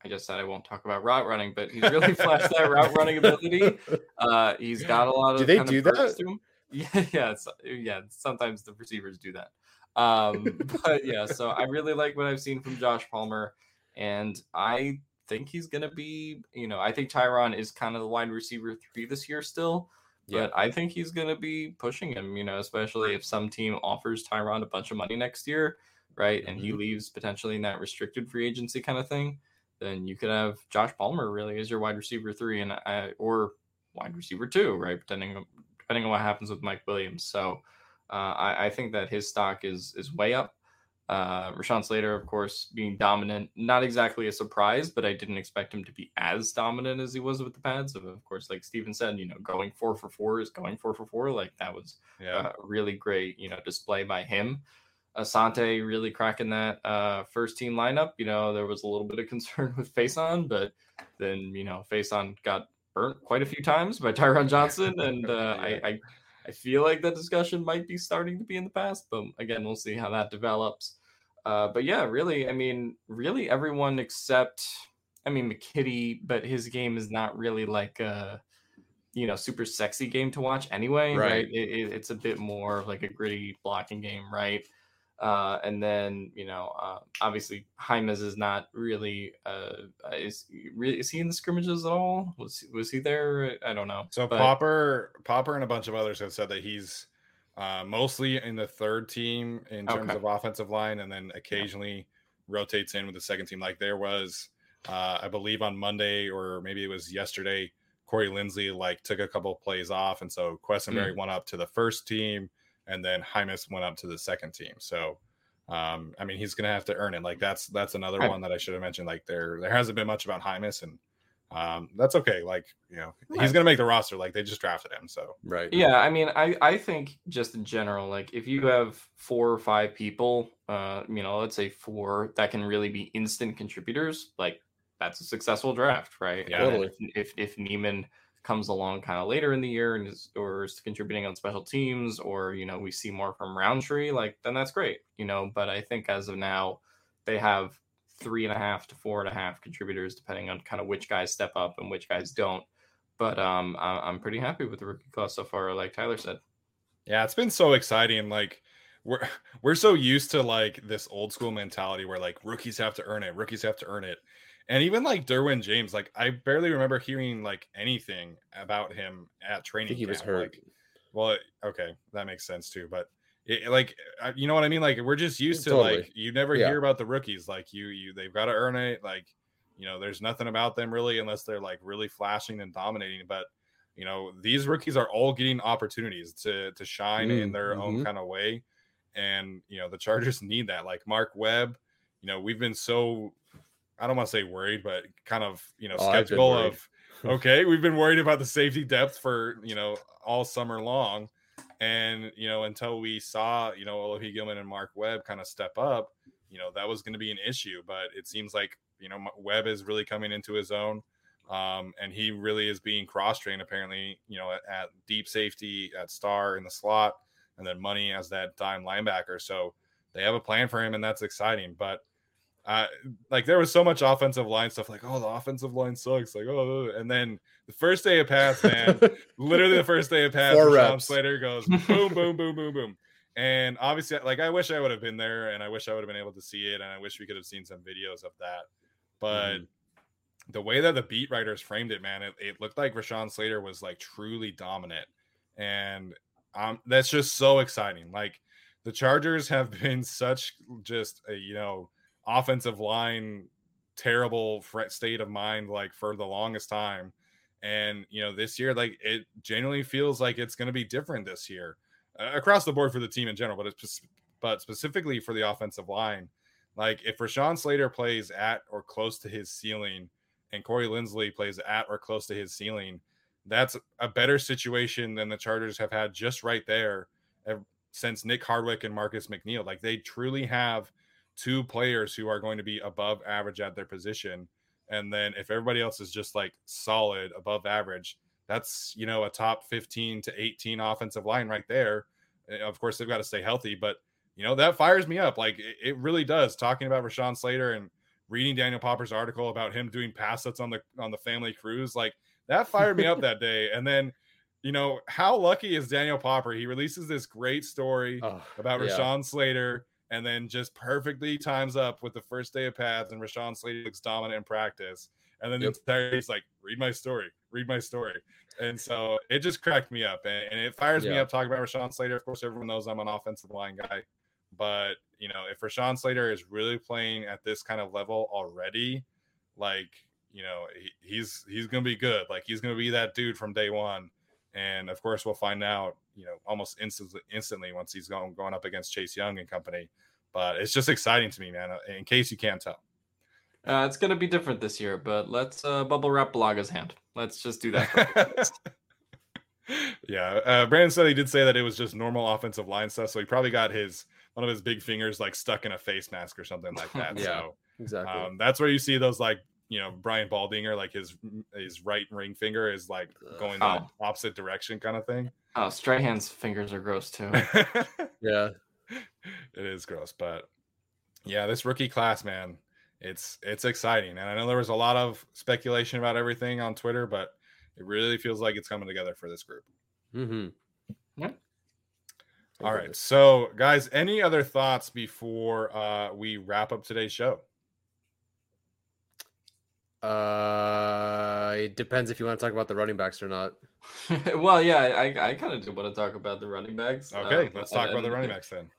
I just said I won't talk about route running, but he's really flashed that route running ability. <laughs> Uh, he's got a lot of. Do they do that? <laughs> Yeah, yeah, yeah. Sometimes the receivers do that. Um, <laughs> but yeah, so I really like what I've seen from Josh Palmer, and I think he's gonna be. You know, I think Tyron is kind of the wide receiver three this year still. But I think he's going to be pushing him, you know, especially if some team offers Tyron a bunch of money next year, right? And he mm-hmm. leaves potentially in that restricted free agency kind of thing. Then you could have Josh Palmer really as your wide receiver three and I, or wide receiver two, right? Depending depending on what happens with Mike Williams. So uh, I, I think that his stock is is way up. Uh, Rashawn Slater, of course, being dominant, not exactly a surprise, but I didn't expect him to be as dominant as he was with the pads. So, of course, like Steven said, you know, going four for four is going four for four. Like that was yeah. a really great, you know, display by him. Asante really cracking that uh, first team lineup. You know, there was a little bit of <laughs> concern with Facyson, but then, you know, Facyson got burnt quite a few times by Tyron Johnson. <laughs> And uh, I, I I feel like that discussion might be starting to be in the past, but again, we'll see how that develops. Uh, but yeah, really, I mean, really everyone except, I mean, McKitty, but his game is not really like a, you know, super sexy game to watch anyway, right? right? It, it, it's a bit more like a gritty blocking game, right? Uh, and then you know, uh, obviously Jaimes is not really. Uh, is really is he in the scrimmages at all? Was was he there? I don't know. So but... Popper, Popper, and a bunch of others have said that he's uh, mostly in the third team in terms okay. of offensive line, and then occasionally rotates in with the second team. Like there was, uh, I believe on Monday or maybe it was yesterday. Corey Linsley like took a couple of plays off, and so Quessenberry mm. went up to the first team and then Jaimes went up to the second team. So, um, I mean, he's gonna have to earn it. Like that's that's another one that I should have mentioned. Like there there hasn't been much about Jaimes, and um, that's okay. Like you know, he's gonna make the roster. Like they just drafted him, so right. Yeah, I mean, I I think just in general, like if you have four or five people, uh, you know, let's say four that can really be instant contributors, like that's a successful draft, right? Yeah, totally. If, if if Niemann comes along kind of later in the year and is or is contributing on special teams or you know we see more from Rountree, like then that's great, you know. But I think as of now, they have three and a half to four and a half contributors depending on kind of which guys step up and which guys don't. But um, I'm pretty happy with the rookie class so far, like Tyler said. Yeah, it's been so exciting. Like we're <laughs> we're so used to like this old school mentality where like rookies have to earn it, rookies have to earn it. And even like Derwin James, like I barely remember hearing like anything about him at training. he camp. was hurt. Like, well, okay, that makes sense too. But it, like uh, you know what I mean. Like we're just used to Totally. like you never Yeah. hear about the rookies. Like you you they've got to earn it. Like you know there's nothing about them really unless they're like really flashing and dominating. But you know these rookies are all getting opportunities to to shine in Mm, their own mhm. kind of way, and you know the Chargers <laughs> need that. Like Mark Webb, you know we've been so I don't want to say worried, but kind of you know Oh, skeptical of okay, we've been worried about the safety depth for <laughs> you know all summer long, and you know until we saw you know Alohi Gilman and Mark Webb kind of step up, you know that was going to be an issue. But it seems like you know Webb is really coming into his own, um, and he really is being cross trained apparently. You know at, at deep safety, at star in the slot, and then money as that dime linebacker. So they have a plan for him, and that's exciting. But uh, like there was so much offensive line stuff, like oh the offensive line sucks, like oh, and then the first day of pass, man, <laughs> literally the first day of pass, Four reps. Slater goes <laughs> boom, boom, boom, boom, boom, and obviously, like I wish I would have been there, and I wish I would have been able to see it, and I wish we could have seen some videos of that, but. Mhm. The way that the beat writers framed it, man, it, it looked like Rashawn Slater was like truly dominant, and um, that's just so exciting. Like the Chargers have <laughs> been such just a you know offensive line terrible fret state of mind like for the longest time and you know this year like it genuinely feels like it's going to be different this year uh, across the board for the team in general but it's but specifically for the offensive line like if Rashawn Slater plays at or close to his ceiling and Corey Linsley plays at or close to his ceiling that's a better situation than the Chargers have had just right there since Nick Hardwick and Marcus McNeil like they truly have two players who are going to be above average at their position. And then if everybody else is just like solid above average, that's you know a top 15 to 18 offensive line right there. And Of course, they've got to stay healthy, but you know that fires me up. Like it, it really does. Talking about Rashawn Slater and reading Daniel Popper's article about him doing pass sets on the on the family cruise, like that fired me up <laughs> that day. And then, you know, how lucky is Daniel Popper? He releases this great story Oh, about yeah. Rashawn Slater and then just perfectly times up with the first day of pads and Rashawn Slater looks dominant in practice. And then Yep. the entire he's like, read my story, read my story. And so it just cracked me up and, and it fires me up talking about Rashawn Slater. Of course, everyone knows I'm an offensive line guy. But you know, if Rashawn Slater is really playing at this kind of level already, like you know, he, he's he's gonna be good. Like he's gonna be that dude from day one. And of course, we'll find out, you know, almost instantly, instantly once he's going going up against Chase Young and company. But it's just exciting to me, man. uh, In case you can't tell. Uh, it's gonna be different this year, but let's uh, bubble wrap Bulaga's hand. Let's just do that. <laughs> yeah, uh, Brandon said he did say that it was just normal offensive line stuff, so he probably got his one of his big fingers like stuck in a face mask or something like <laughs> that. Yeah. So Exactly. um, that's where you see those like you know Brian Baldinger, like his his right ring finger is like going the Oh. opposite direction, kind of thing. oh, Strahan's fingers are gross too. <laughs> yeah. it is gross, but yeah, this rookie class, man, it's it's exciting, and I know there was a lot of speculation about everything on Twitter, but it really feels like it's coming together for this group. Mm-hmm. Yeah. All right, so guys, any other thoughts before uh, we wrap up today's show? Uh, it depends if you want to talk about the running backs or not. <laughs> well, yeah, I, I kind of do want to talk about the running backs. Okay, um, let's talk about the running backs then.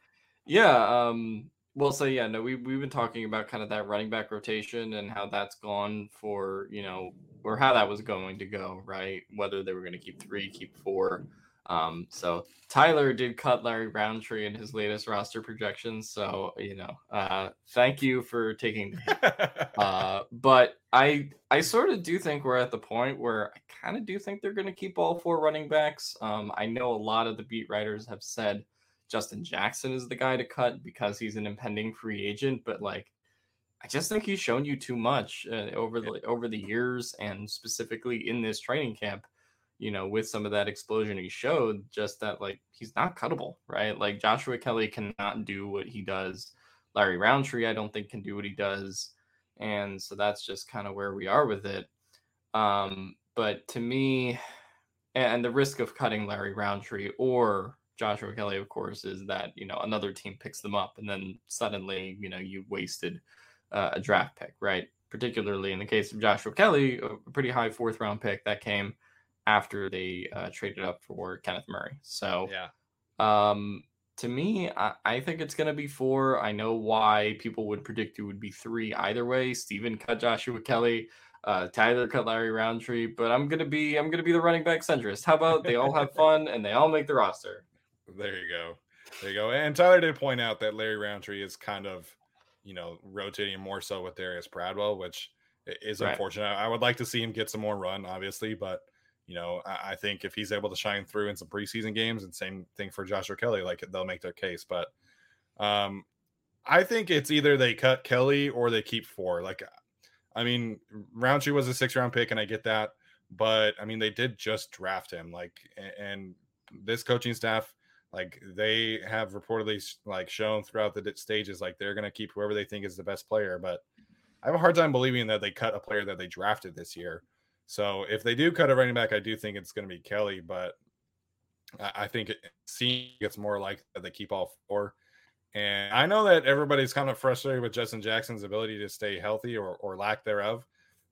Yeah. Um. Well, so yeah, no, we we've been talking about kind of that running back rotation and how that's gone for you know, or how that was going to go, right? Whether they were going to keep three, keep four. Um. So Tyler did cut Larry Rountree in his latest roster projections. So you know, uh, thank you for taking. <laughs> Uh, but I I sort of do think we're at the point where I kind of do think they're going to keep all four running backs. Um, I know a lot of the beat writers have said Justin Jackson is the guy to cut because he's an impending free agent, but like I just think he's shown you too much uh, over the over the years and specifically in this training camp. You know, with some of that explosion he showed, just that like he's not cuttable, right? Like Joshua Kelley cannot do what he does. Larry Rountree, I don't think can do what he does and so that's just kind of where we are with it. Um, but to me, and the risk of cutting Larry Rountree or Joshua Kelley, of course, is that you know another team picks them up, and then suddenly you know you wasted uh, a draft pick, right? Particularly in the case of Joshua Kelley, a pretty high fourth round pick that came after they uh, traded up for Kenneth Murray. So yeah, um, to me, I, I think it's going to be four. I know why people would predict it would be three either way. Steven cut Joshua Kelley, uh, Tyler cut Larry Rountree, but I'm gonna be I'm gonna be the running back centrist. How about they all have fun and they all make the roster? There you go, there you go. And Tyler did point out that Larry Rountree is kind of, you know, rotating more so with Darius Bradwell, which is right. unfortunate. I would like to see him get some more run, obviously, but you know, I, I, think if he's able to shine through in some preseason games, and same thing for Joshua Kelley, like they'll make their case. But um, I think it's either they cut Kelley or they keep four. Like, I mean, Rountree was a six round pick, and I get that, but I mean, they did just draft him. Like, and this coaching staff, like they have reportedly like shown throughout the stages, like they're gonna keep whoever they think is the best player. But I have a hard time believing that they cut a player that they drafted this year. So if they do cut a running back, I do think it's going to be Kelley, but I think it seems it's more like they keep all four. And I know that everybody's kind of frustrated with Justin Jackson's ability to stay healthy or, or lack thereof,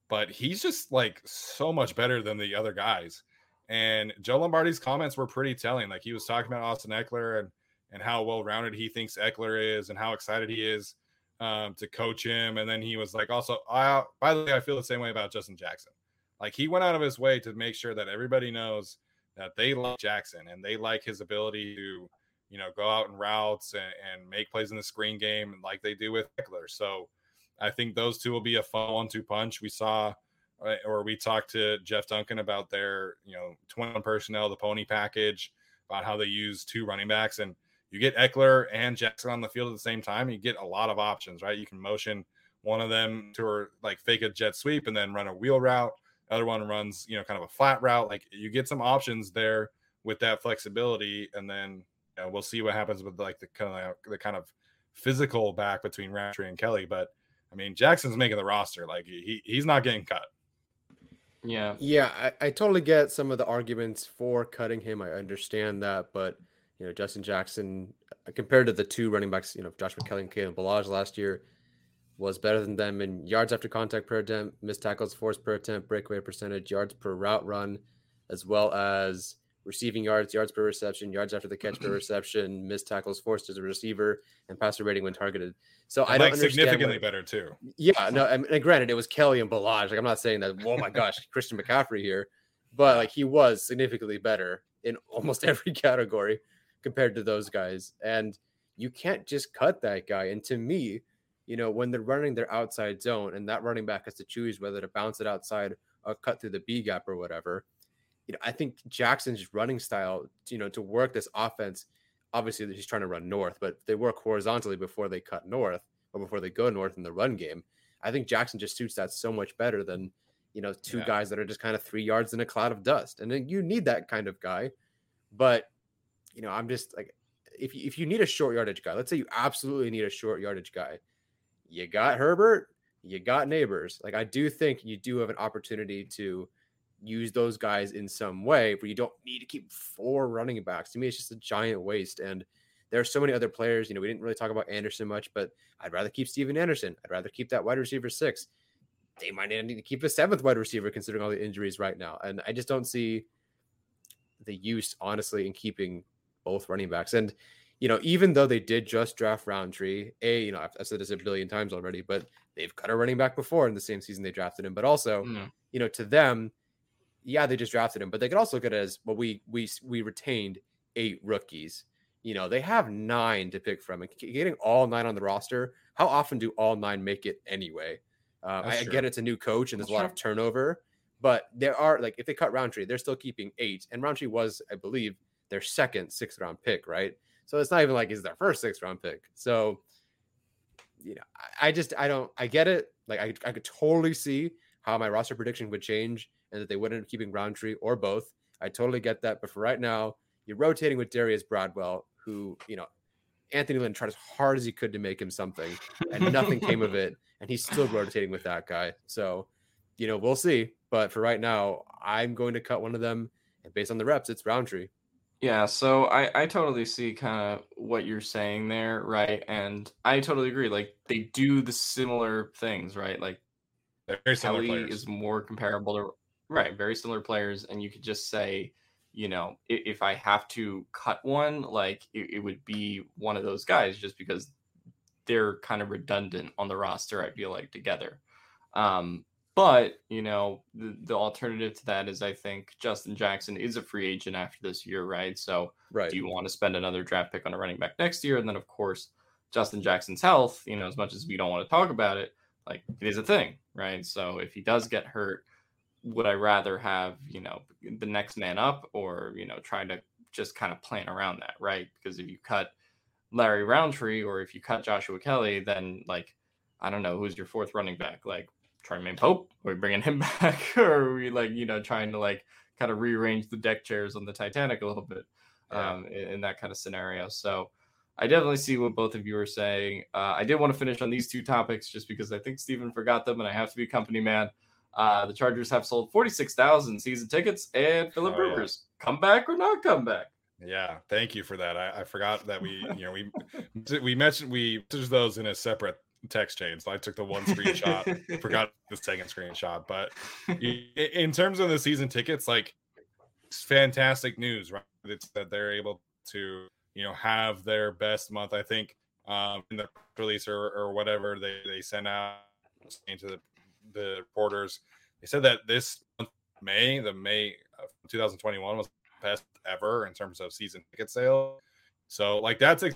but he's just like so much better than the other guys. And Joe Lombardi's comments were pretty telling. Like he was talking about Austin Ekeler and and how well rounded he thinks Ekeler is and how excited he is um, to coach him. And then he was like, also, I, by the way, I feel the same way about Justin Jackson. Like he went out of his way to make sure that everybody knows that they like Jackson and they like his ability to, you know, go out in routes and, and make plays in the screen game like they do with Ekeler. So I think those two will be a fun one-two punch. We saw uh, or we talked to Jeff Duncan about their, you know, 21 personnel, the pony package, about how they use two running backs. And you get Ekeler and Jackson on the field at the same time, you get a lot of options, right? You can motion one of them to like fake a jet sweep and then run a wheel route other one runs, you know, kind of a flat route. Like you get some options there with that flexibility, and then you know, we'll see what happens with like the kind of the kind of physical back between Rountree and Kelley. But I mean, Jackson's making the roster. Like he he's not getting cut. Yeah. Yeah, I, I totally get some of the arguments for cutting him. I understand that, but you know, Justin Jackson uh, compared to the two running backs, you know, Joshua Kelley and Kalen Ballage last year, was better than them in yards after contact per attempt, missed tackles forced per attempt, breakaway percentage, yards per route run, as well as receiving yards, yards per reception, yards after the catch per <clears throat> reception, missed tackles forced as a receiver, and passer rating when targeted. So and I don't like significantly better too. Yeah, no, and, and, granted, it was Kelley and Ballage. Like I'm not saying that. Oh my gosh, <laughs> Christian McCaffrey here, but like he was significantly better in almost <laughs> every category compared to those guys, and you can't just cut that guy. And to me, you know, when they're running their outside zone and that running back has to choose whether to bounce it outside or cut through the B gap or whatever, you know, I think Jackson's running style, you know, to work this offense, obviously he's trying to run north, but they work horizontally before they cut north or before they go north in the run game. I think Jackson just suits that so much better than, you know, two yeah. guys that are just kind of three yards in a cloud of dust. And then you need that kind of guy. But, you know, I'm just like, if you, if you need a short yardage guy, let's say you absolutely need a short yardage guy, you got Herbert, you got neighbors. Like I do think you do have an opportunity to use those guys in some way, but you don't need to keep four running backs. To me, it's just a giant waste. And there are so many other players. You know, we didn't really talk about Anderson much, but I'd rather keep Steven Anderson. I'd rather keep that wide receiver six. They might need to keep a seventh wide receiver considering all the injuries right now. And I just don't see the use, honestly, in keeping both running backs. And you know, even though they did just draft Rountree, a you know I've, said this a billion times already, but they've cut a running back before in the same season they drafted him. But also, mm. you know, to them, yeah, they just drafted him, but they could also look at it as well. We we we retained eight rookies. You know, they have nine to pick from, and getting all nine on the roster. How often do all nine make it anyway? Uh, I, get it's a new coach and there's That's a lot true. of turnover, but there are like if they cut Rountree, they're still keeping eight, and Rountree was, I believe, their second sixth round pick, right? So it's not even like it's their first six round pick. So, you know, I, I just I don't I get it. Like I, I could totally see how my roster prediction would change and that they wouldn't be keeping Rountree or both. I totally get that. But for right now, you're rotating with Darius Bradwell, who, you know, Anthony Lynn tried as hard as he could to make him something, and nothing came of it. <laughs> And he's still rotating with that guy. So, you know, we'll see. But for right now, I'm going to cut one of them. And based on the reps, it's Rountree. Yeah, so I I totally see kind of what you're saying there, right? And I totally agree. Like they do the similar things, right? Like They're very similar Kelley players. is more comparable to right, very similar players, and you could just say, you know, if, if I have to cut one, like it, it would be one of those guys just because they're kind of redundant on the roster, I feel like together. Um, but you know, the, the alternative to that is I think Justin Jackson is a free agent after this year, right? So Right. do you want to spend another draft pick on a running back next year? And then of course, Justin Jackson's health, you know, as much as we don't want to talk about it, like it is a thing, right? So if he does get hurt, would I rather have, you know, the next man up or, you know, try to just kind of plan around that, right? Because if you cut Larry Rountree or if you cut Joshua Kelley, then like I don't know who's your fourth running back, like Troymaine Pope. Are we bringing him <laughs> back, or are we like you know trying to like kind of rearrange the deck chairs on the Titanic a little bit Yeah. um, in, in that kind of scenario? So I definitely see what both of you are saying. Uh, I did want to finish on these two topics just because I think Steven forgot them, and I have to be company man. Uh, the Chargers have sold 46,000 season tickets, and Philip Oh, yeah. Rivers come back or not come back. Yeah, thank you for that. I, I forgot that we, <laughs> you know, we we mentioned we those in a separate text chain. So I took the one screenshot, <laughs> forgot the second screenshot. But in terms of the season tickets, like it's fantastic news, right? It's that they're able to, you know, have their best month. I think um, in the release or, or whatever they they sent out into the the reporters, they said that this month, May, the May of 2021 was best ever in terms of season ticket sale. So like that's a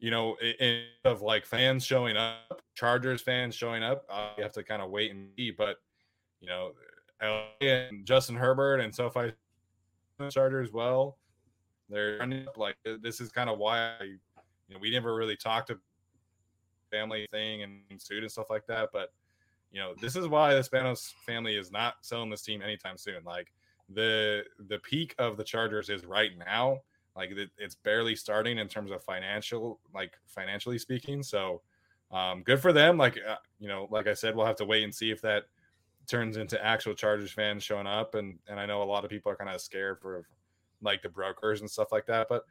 you know in of like fans showing up, Chargers fans showing up. Uh, you have to kind of wait and see, but you know, LA and Justin Herbert and SoFi Chargers, as well, they're running up. Like this is kind of why I, you know we never really talked about family thing and suit and stuff like that, but you know this is why the Spanos family is not selling this team anytime soon. Like the the peak of the Chargers is right now. Like it, it's barely starting in terms of financial, like financially speaking. So um, good for them. Like uh, you know, like I said, we'll have to wait and see if that turns into actual Chargers fans showing up. And and I know a lot of people are kind of scared for like the brokers and stuff like that. But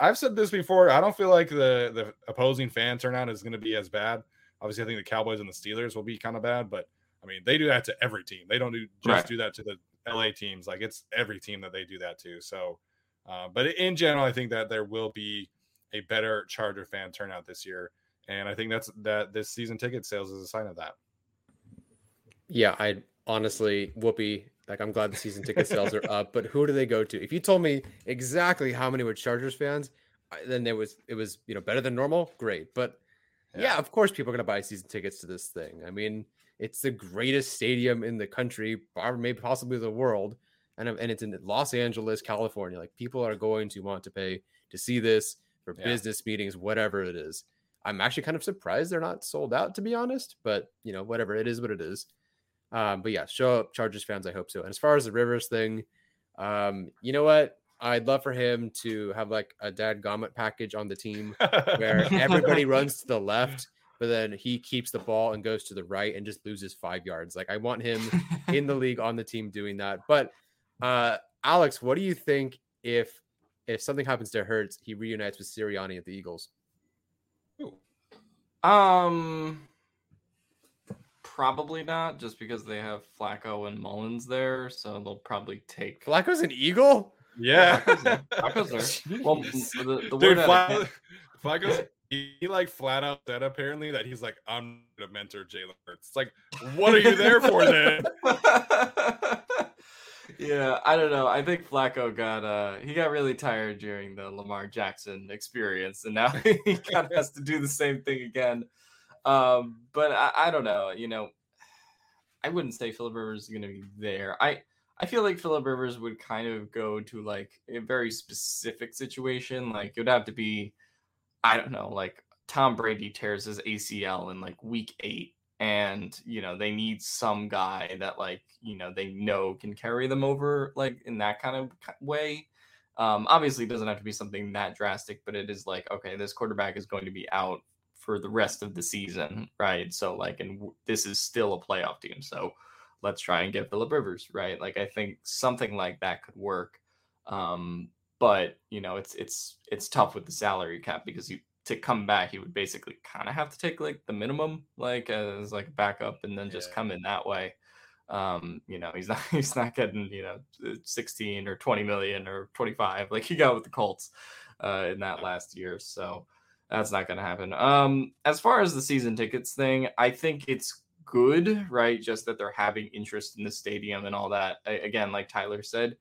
I've said this before. I don't feel like the the opposing fan turnout is going to be as bad. Obviously, I think the Cowboys and the Steelers will be kind of bad, but I mean they do that to every team. They don't do just Right. do that to the LA teams. Like it's every team that they do that to. So, uh, but in general, I think that there will be a better Charger fan turnout this year, and I think that's that this season ticket sales is a sign of that. Yeah, I honestly, whoopee. Like, I'm glad the season ticket sales are up, but who do they go to? If you told me exactly how many were Chargers fans, then it was it was you know better than normal. Great, but yeah, of course people are gonna buy season tickets to this thing. I mean, it's the greatest stadium in the country, or maybe possibly the world, and and it's in Los Angeles, California. Like people are going to want to pay to see this for Yeah. business meetings, whatever it is. I'm actually kind of surprised they're not sold out, to be honest. But you know, whatever it is, what it is. Um, but yeah, show up Chargers fans. I hope so. And as far as the Rivers thing, um, you know what? I'd love for him to have like a dad gauntlet package on the team where <laughs> everybody runs to the left, but then he keeps the ball and goes to the right and just loses five yards. Like I want him in the <laughs> league on the team doing that. But uh Alex, what do you think if if something happens to Hurts, he reunites with Sirianni at the Eagles? Um, probably not, just because they have Flacco and Mullens there, so they'll probably take. Flacco's an Eagle? yeah, Flacco's there. <laughs> Well, the, the dude, word that I Fla- Flacco's he, he like flat out said apparently that he's like I'm gonna mentor Jalen Hurts. It's like, what are you there for then? <laughs> yeah, I don't know. I think Flacco got uh he got really tired during the Lamar Jackson experience, and now <laughs> he kind of has to do the same thing again. Um, but I, I don't know. You know, I wouldn't say Philip Rivers is going to be there. I I feel like Philip Rivers would kind of go to like a very specific situation. Like it would have to be, I don't know, like Tom Brady tears his ACL in like week eight, and you know they need some guy that like you know they know can carry them over like in that kind of way. Um, obviously, it doesn't have to be something that drastic, but it is like okay, this quarterback is going to be out for the rest of the season, right? So like, and w- this is still a playoff team, so let's try and get Philip Rivers, right? Like I think something like that could work. Um, but you know, it's it's it's tough with the salary cap because you to come back, he would basically kind of have to take like the minimum, like as like a backup, and then just Yeah. come in that way. Um, you know, he's not <laughs> he's not getting you know 16 or 20 million or 25 like he got with the Colts uh, in that last year. So that's not going to happen. Um, as far as the season tickets thing, I think it's good, right? Just that they're having interest in the stadium and all that. I, again, like Tyler said,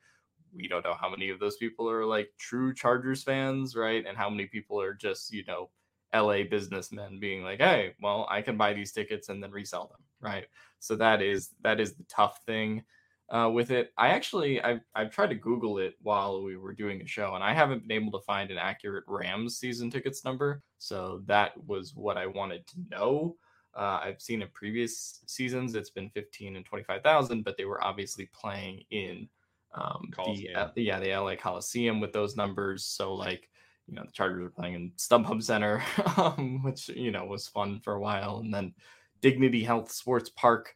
we don't know how many of those people are like true Chargers fans, right? And how many people are just, you know, LA businessmen being like, "Hey, well, I can buy these tickets and then resell them," right? So that is that is the tough thing uh, with it. I actually I've I've tried to Google it while we were doing a show, and I haven't been able to find an accurate Rams season tickets number. So that was what I wanted to know. Uh, I've seen in previous seasons it's been fifteen and twenty five thousand, but they were obviously playing in um, the uh, yeah the LA Coliseum with those numbers. So like you know the Chargers were playing in StubHub Center, <laughs> um, which you know was fun for a while, and then Dignity Health Sports Park.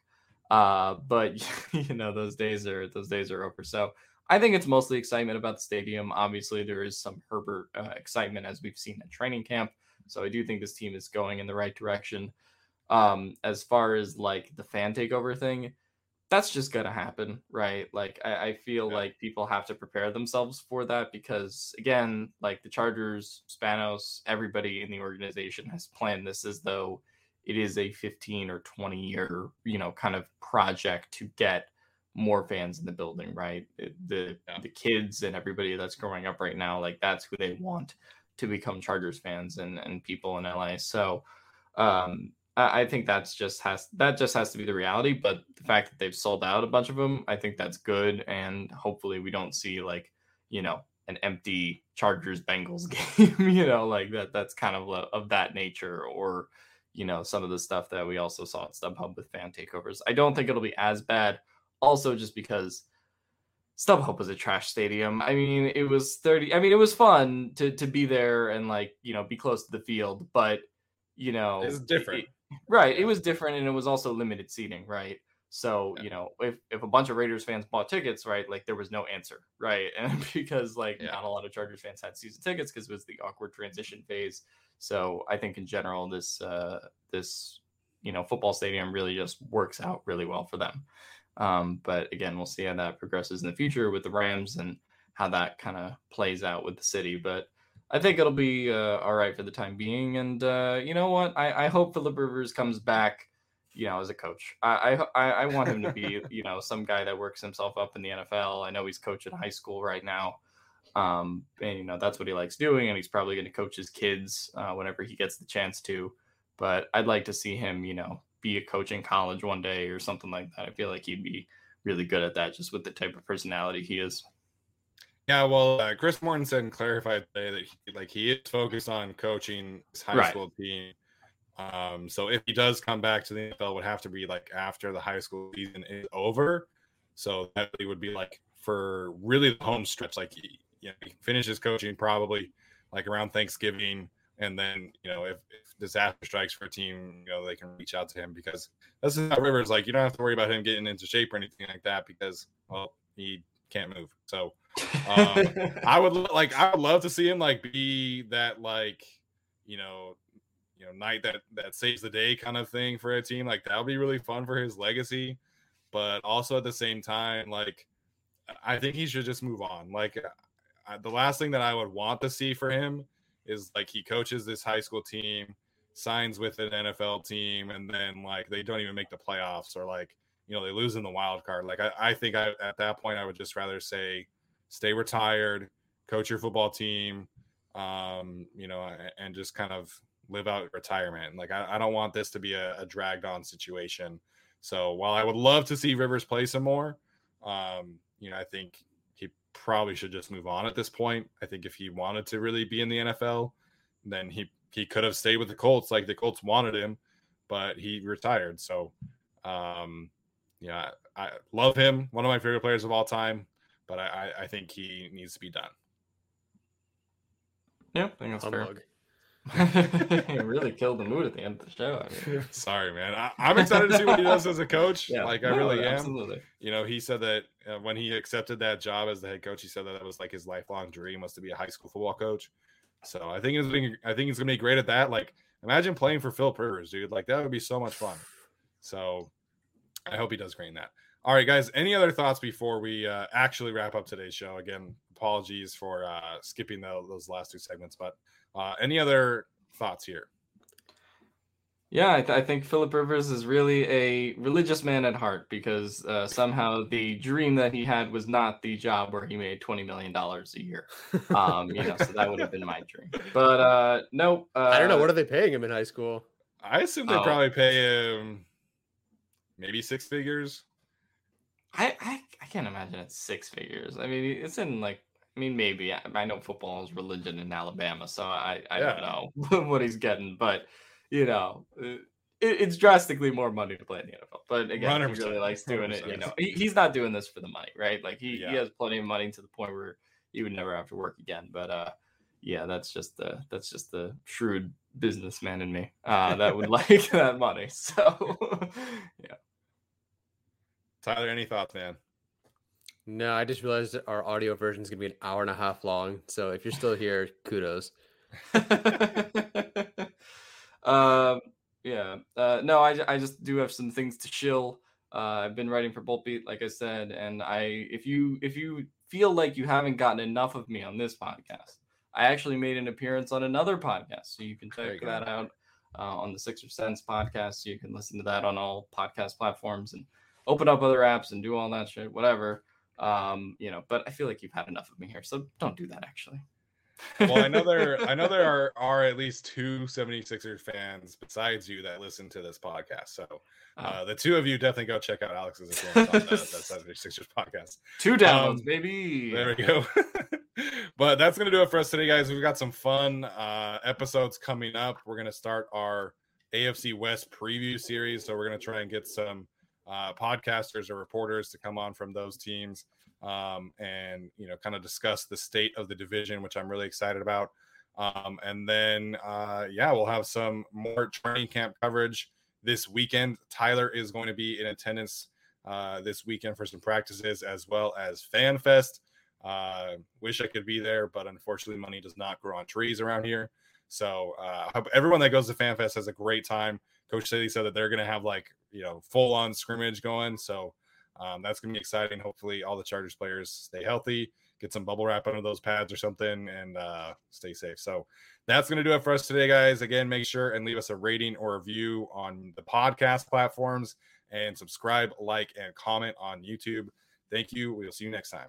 Uh, but <laughs> you know those days are those days are over. So I think it's mostly excitement about the stadium. Obviously, there is some Herbert uh, excitement as we've seen at training camp. So I do think this team is going in the right direction. Um, as far as like the fan takeover thing, that's just gonna happen, right? Like I, I feel yeah. like people have to prepare themselves for that because again, like the Chargers, Spanos, everybody in the organization has planned this as though it is a 15 or 20 year, you know, kind of project to get more fans in the building, right? The yeah. the kids and everybody that's growing up right now, like that's who they want to become Chargers fans and and people in LA. So um I think that's just has that just has to be the reality. But the fact that they've sold out a bunch of them, I think that's good, and hopefully we don't see like you know an empty Chargers Bengals <laughs> game, you know, like that. That's kind of of that nature, or you know some of the stuff that we also saw at StubHub with fan takeovers. I don't think it'll be as bad. Also, just because StubHub was a trash stadium. I mean, it was 30. I mean, it was fun to to be there and like, you know, be close to the field, but you know, it's different. It, Right. It was different and it was also limited seating, right? So, yeah. you know, if, if a bunch of Raiders fans bought tickets, right, like there was no answer, right? <laughs> And because like yeah. not a lot of Chargers fans had season tickets because it was the awkward transition phase. So I think in general, this uh this you know football stadium really just works out really well for them. Um, but again, we'll see how that progresses in the future with the Rams and how that kind of plays out with the city. But I think it'll be uh, all right for the time being. And uh, you know what? I, I hope Philip Rivers comes back. You know, as a coach, I, I I want him to be <laughs> you know some guy that works himself up in the NFL. I know he's coaching high school right now, um, and you know that's what he likes doing, and he's probably going to coach his kids uh, whenever he gets the chance to. But I'd like to see him, you know, be a coach in college one day or something like that. I feel like he'd be really good at that, just with the type of personality he is. Yeah, well, uh, Chris Mortensen clarified today that he, like he is focused on coaching his high right. school team. Um, so if he does come back to the NFL, would have to be like after the high school season is over. So that really would be like for really the home stretch. Like he, you know, he finishes coaching probably like around Thanksgiving, and then you know if, if disaster strikes for a team, you know they can reach out to him because this is how Rivers like. You don't have to worry about him getting into shape or anything like that because well he can't move. So um, <laughs> I would like I would love to see him like be that like you know you know knight that that saves the day kind of thing for a team. Like that would be really fun for his legacy. But also at the same time, like I think he should just move on. Like I, the last thing that I would want to see for him is like he coaches this high school team, signs with an NFL team, and then like they don't even make the playoffs or like you know they lose in the wild card. Like I, I think I at that point I would just rather say stay retired, coach your football team, um, you know, and just kind of live out retirement. Like I, I don't want this to be a, a, dragged on situation. So while I would love to see Rivers play some more, um, you know, I think he probably should just move on at this point. I think if he wanted to really be in the NFL, then he he could have stayed with the Colts like the Colts wanted him, but he retired. So um yeah, I love him, one of my favorite players of all time but I, I think he needs to be done. Yeah, I think that's fair. <laughs> he really killed the mood at the end of the show. I mean. <laughs> Sorry, man. I, am excited to see what he does as a coach. Yeah, like I no, really am. Absolutely. You know, he said that uh, when he accepted that job as the head coach, he said that that was like his lifelong dream was to be a high school football coach. So I think it's I think he's gonna be great at that. Like, imagine playing for Phil Rivers, dude. Like that would be so much fun. So I hope he does great in that. All right, guys. Any other thoughts before we uh, actually wrap up today's show? Again, apologies for uh, skipping the, those last two segments, but uh, any other thoughts here? Yeah, I, th- I, think Philip Rivers is really a religious man at heart because uh, somehow the dream that he had was not the job where he made twenty million dollars a year. Um, you know, so that would have been my dream. But uh, no, uh, I don't know. What are they paying him in high school? I assume they oh. probably pay him maybe six figures. I, I I can't imagine it's six figures. I mean, it's in like I mean, maybe I, know football is religion in Alabama, so I I yeah. don't know <laughs> what he's getting, but you know, uh, it, it's drastically more money to play in the NFL. But again, he really likes doing 100%. it. You know, he, he's not doing this for the money, right? Like he, yeah. he has plenty of money to the point where he would never have to work again. But uh, yeah, that's just the that's just the shrewd businessman in me uh, that would <laughs> like that money. So <laughs> yeah. Tyler, any thoughts, man? No, I just realized our audio version is gonna be an hour and a half long. So if you're still here, <laughs> kudos. <laughs> Um, yeah. Uh, no, I, I just do have some things to chill. Uh, I've been writing for Bolt Beat, like I said, and I if you if you feel like you haven't gotten enough of me on this podcast, I actually made an appearance on another podcast, so you can check you that out uh, on the Sixer Sense podcast. You can listen to that on all podcast platforms and open up other apps and do all that shit, whatever. Um, you know, but I feel like you've had enough of me here, so don't do that. Actually well, I know there I know there <laughs> are are at least two 76ers fans besides you that listen to this podcast. So oh. uh, the two of you definitely go check out Alex's on the, the <laughs> 76ers podcast. Two downloads, um, baby. There we go. <laughs> but that's gonna do it for us today, guys. We've got some fun uh, episodes coming up. We're gonna start our AFC West preview series. So we're gonna try and get some uh, podcasters or reporters to come on from those teams um, and you know kind of discuss the state of the division, which I'm really excited about. Um, and then uh, yeah, we'll have some more training camp coverage this weekend. Tyler is going to be in attendance uh, this weekend for some practices as well as FanFest. Uh, wish I could be there, but unfortunately, money does not grow on trees around here. So uh, hope everyone that goes to FanFest has a great time. Coach City said that they're going to have like you know full on scrimmage going. So um, that's to be exciting. Hopefully, all the Chargers players stay healthy, get some bubble wrap under those pads or something, and uh, stay safe. So that's to do it for us today, guys. Again, make sure and leave us a rating or review on the podcast platforms and subscribe, like, and comment on YouTube. Thank you. We'll see you next time.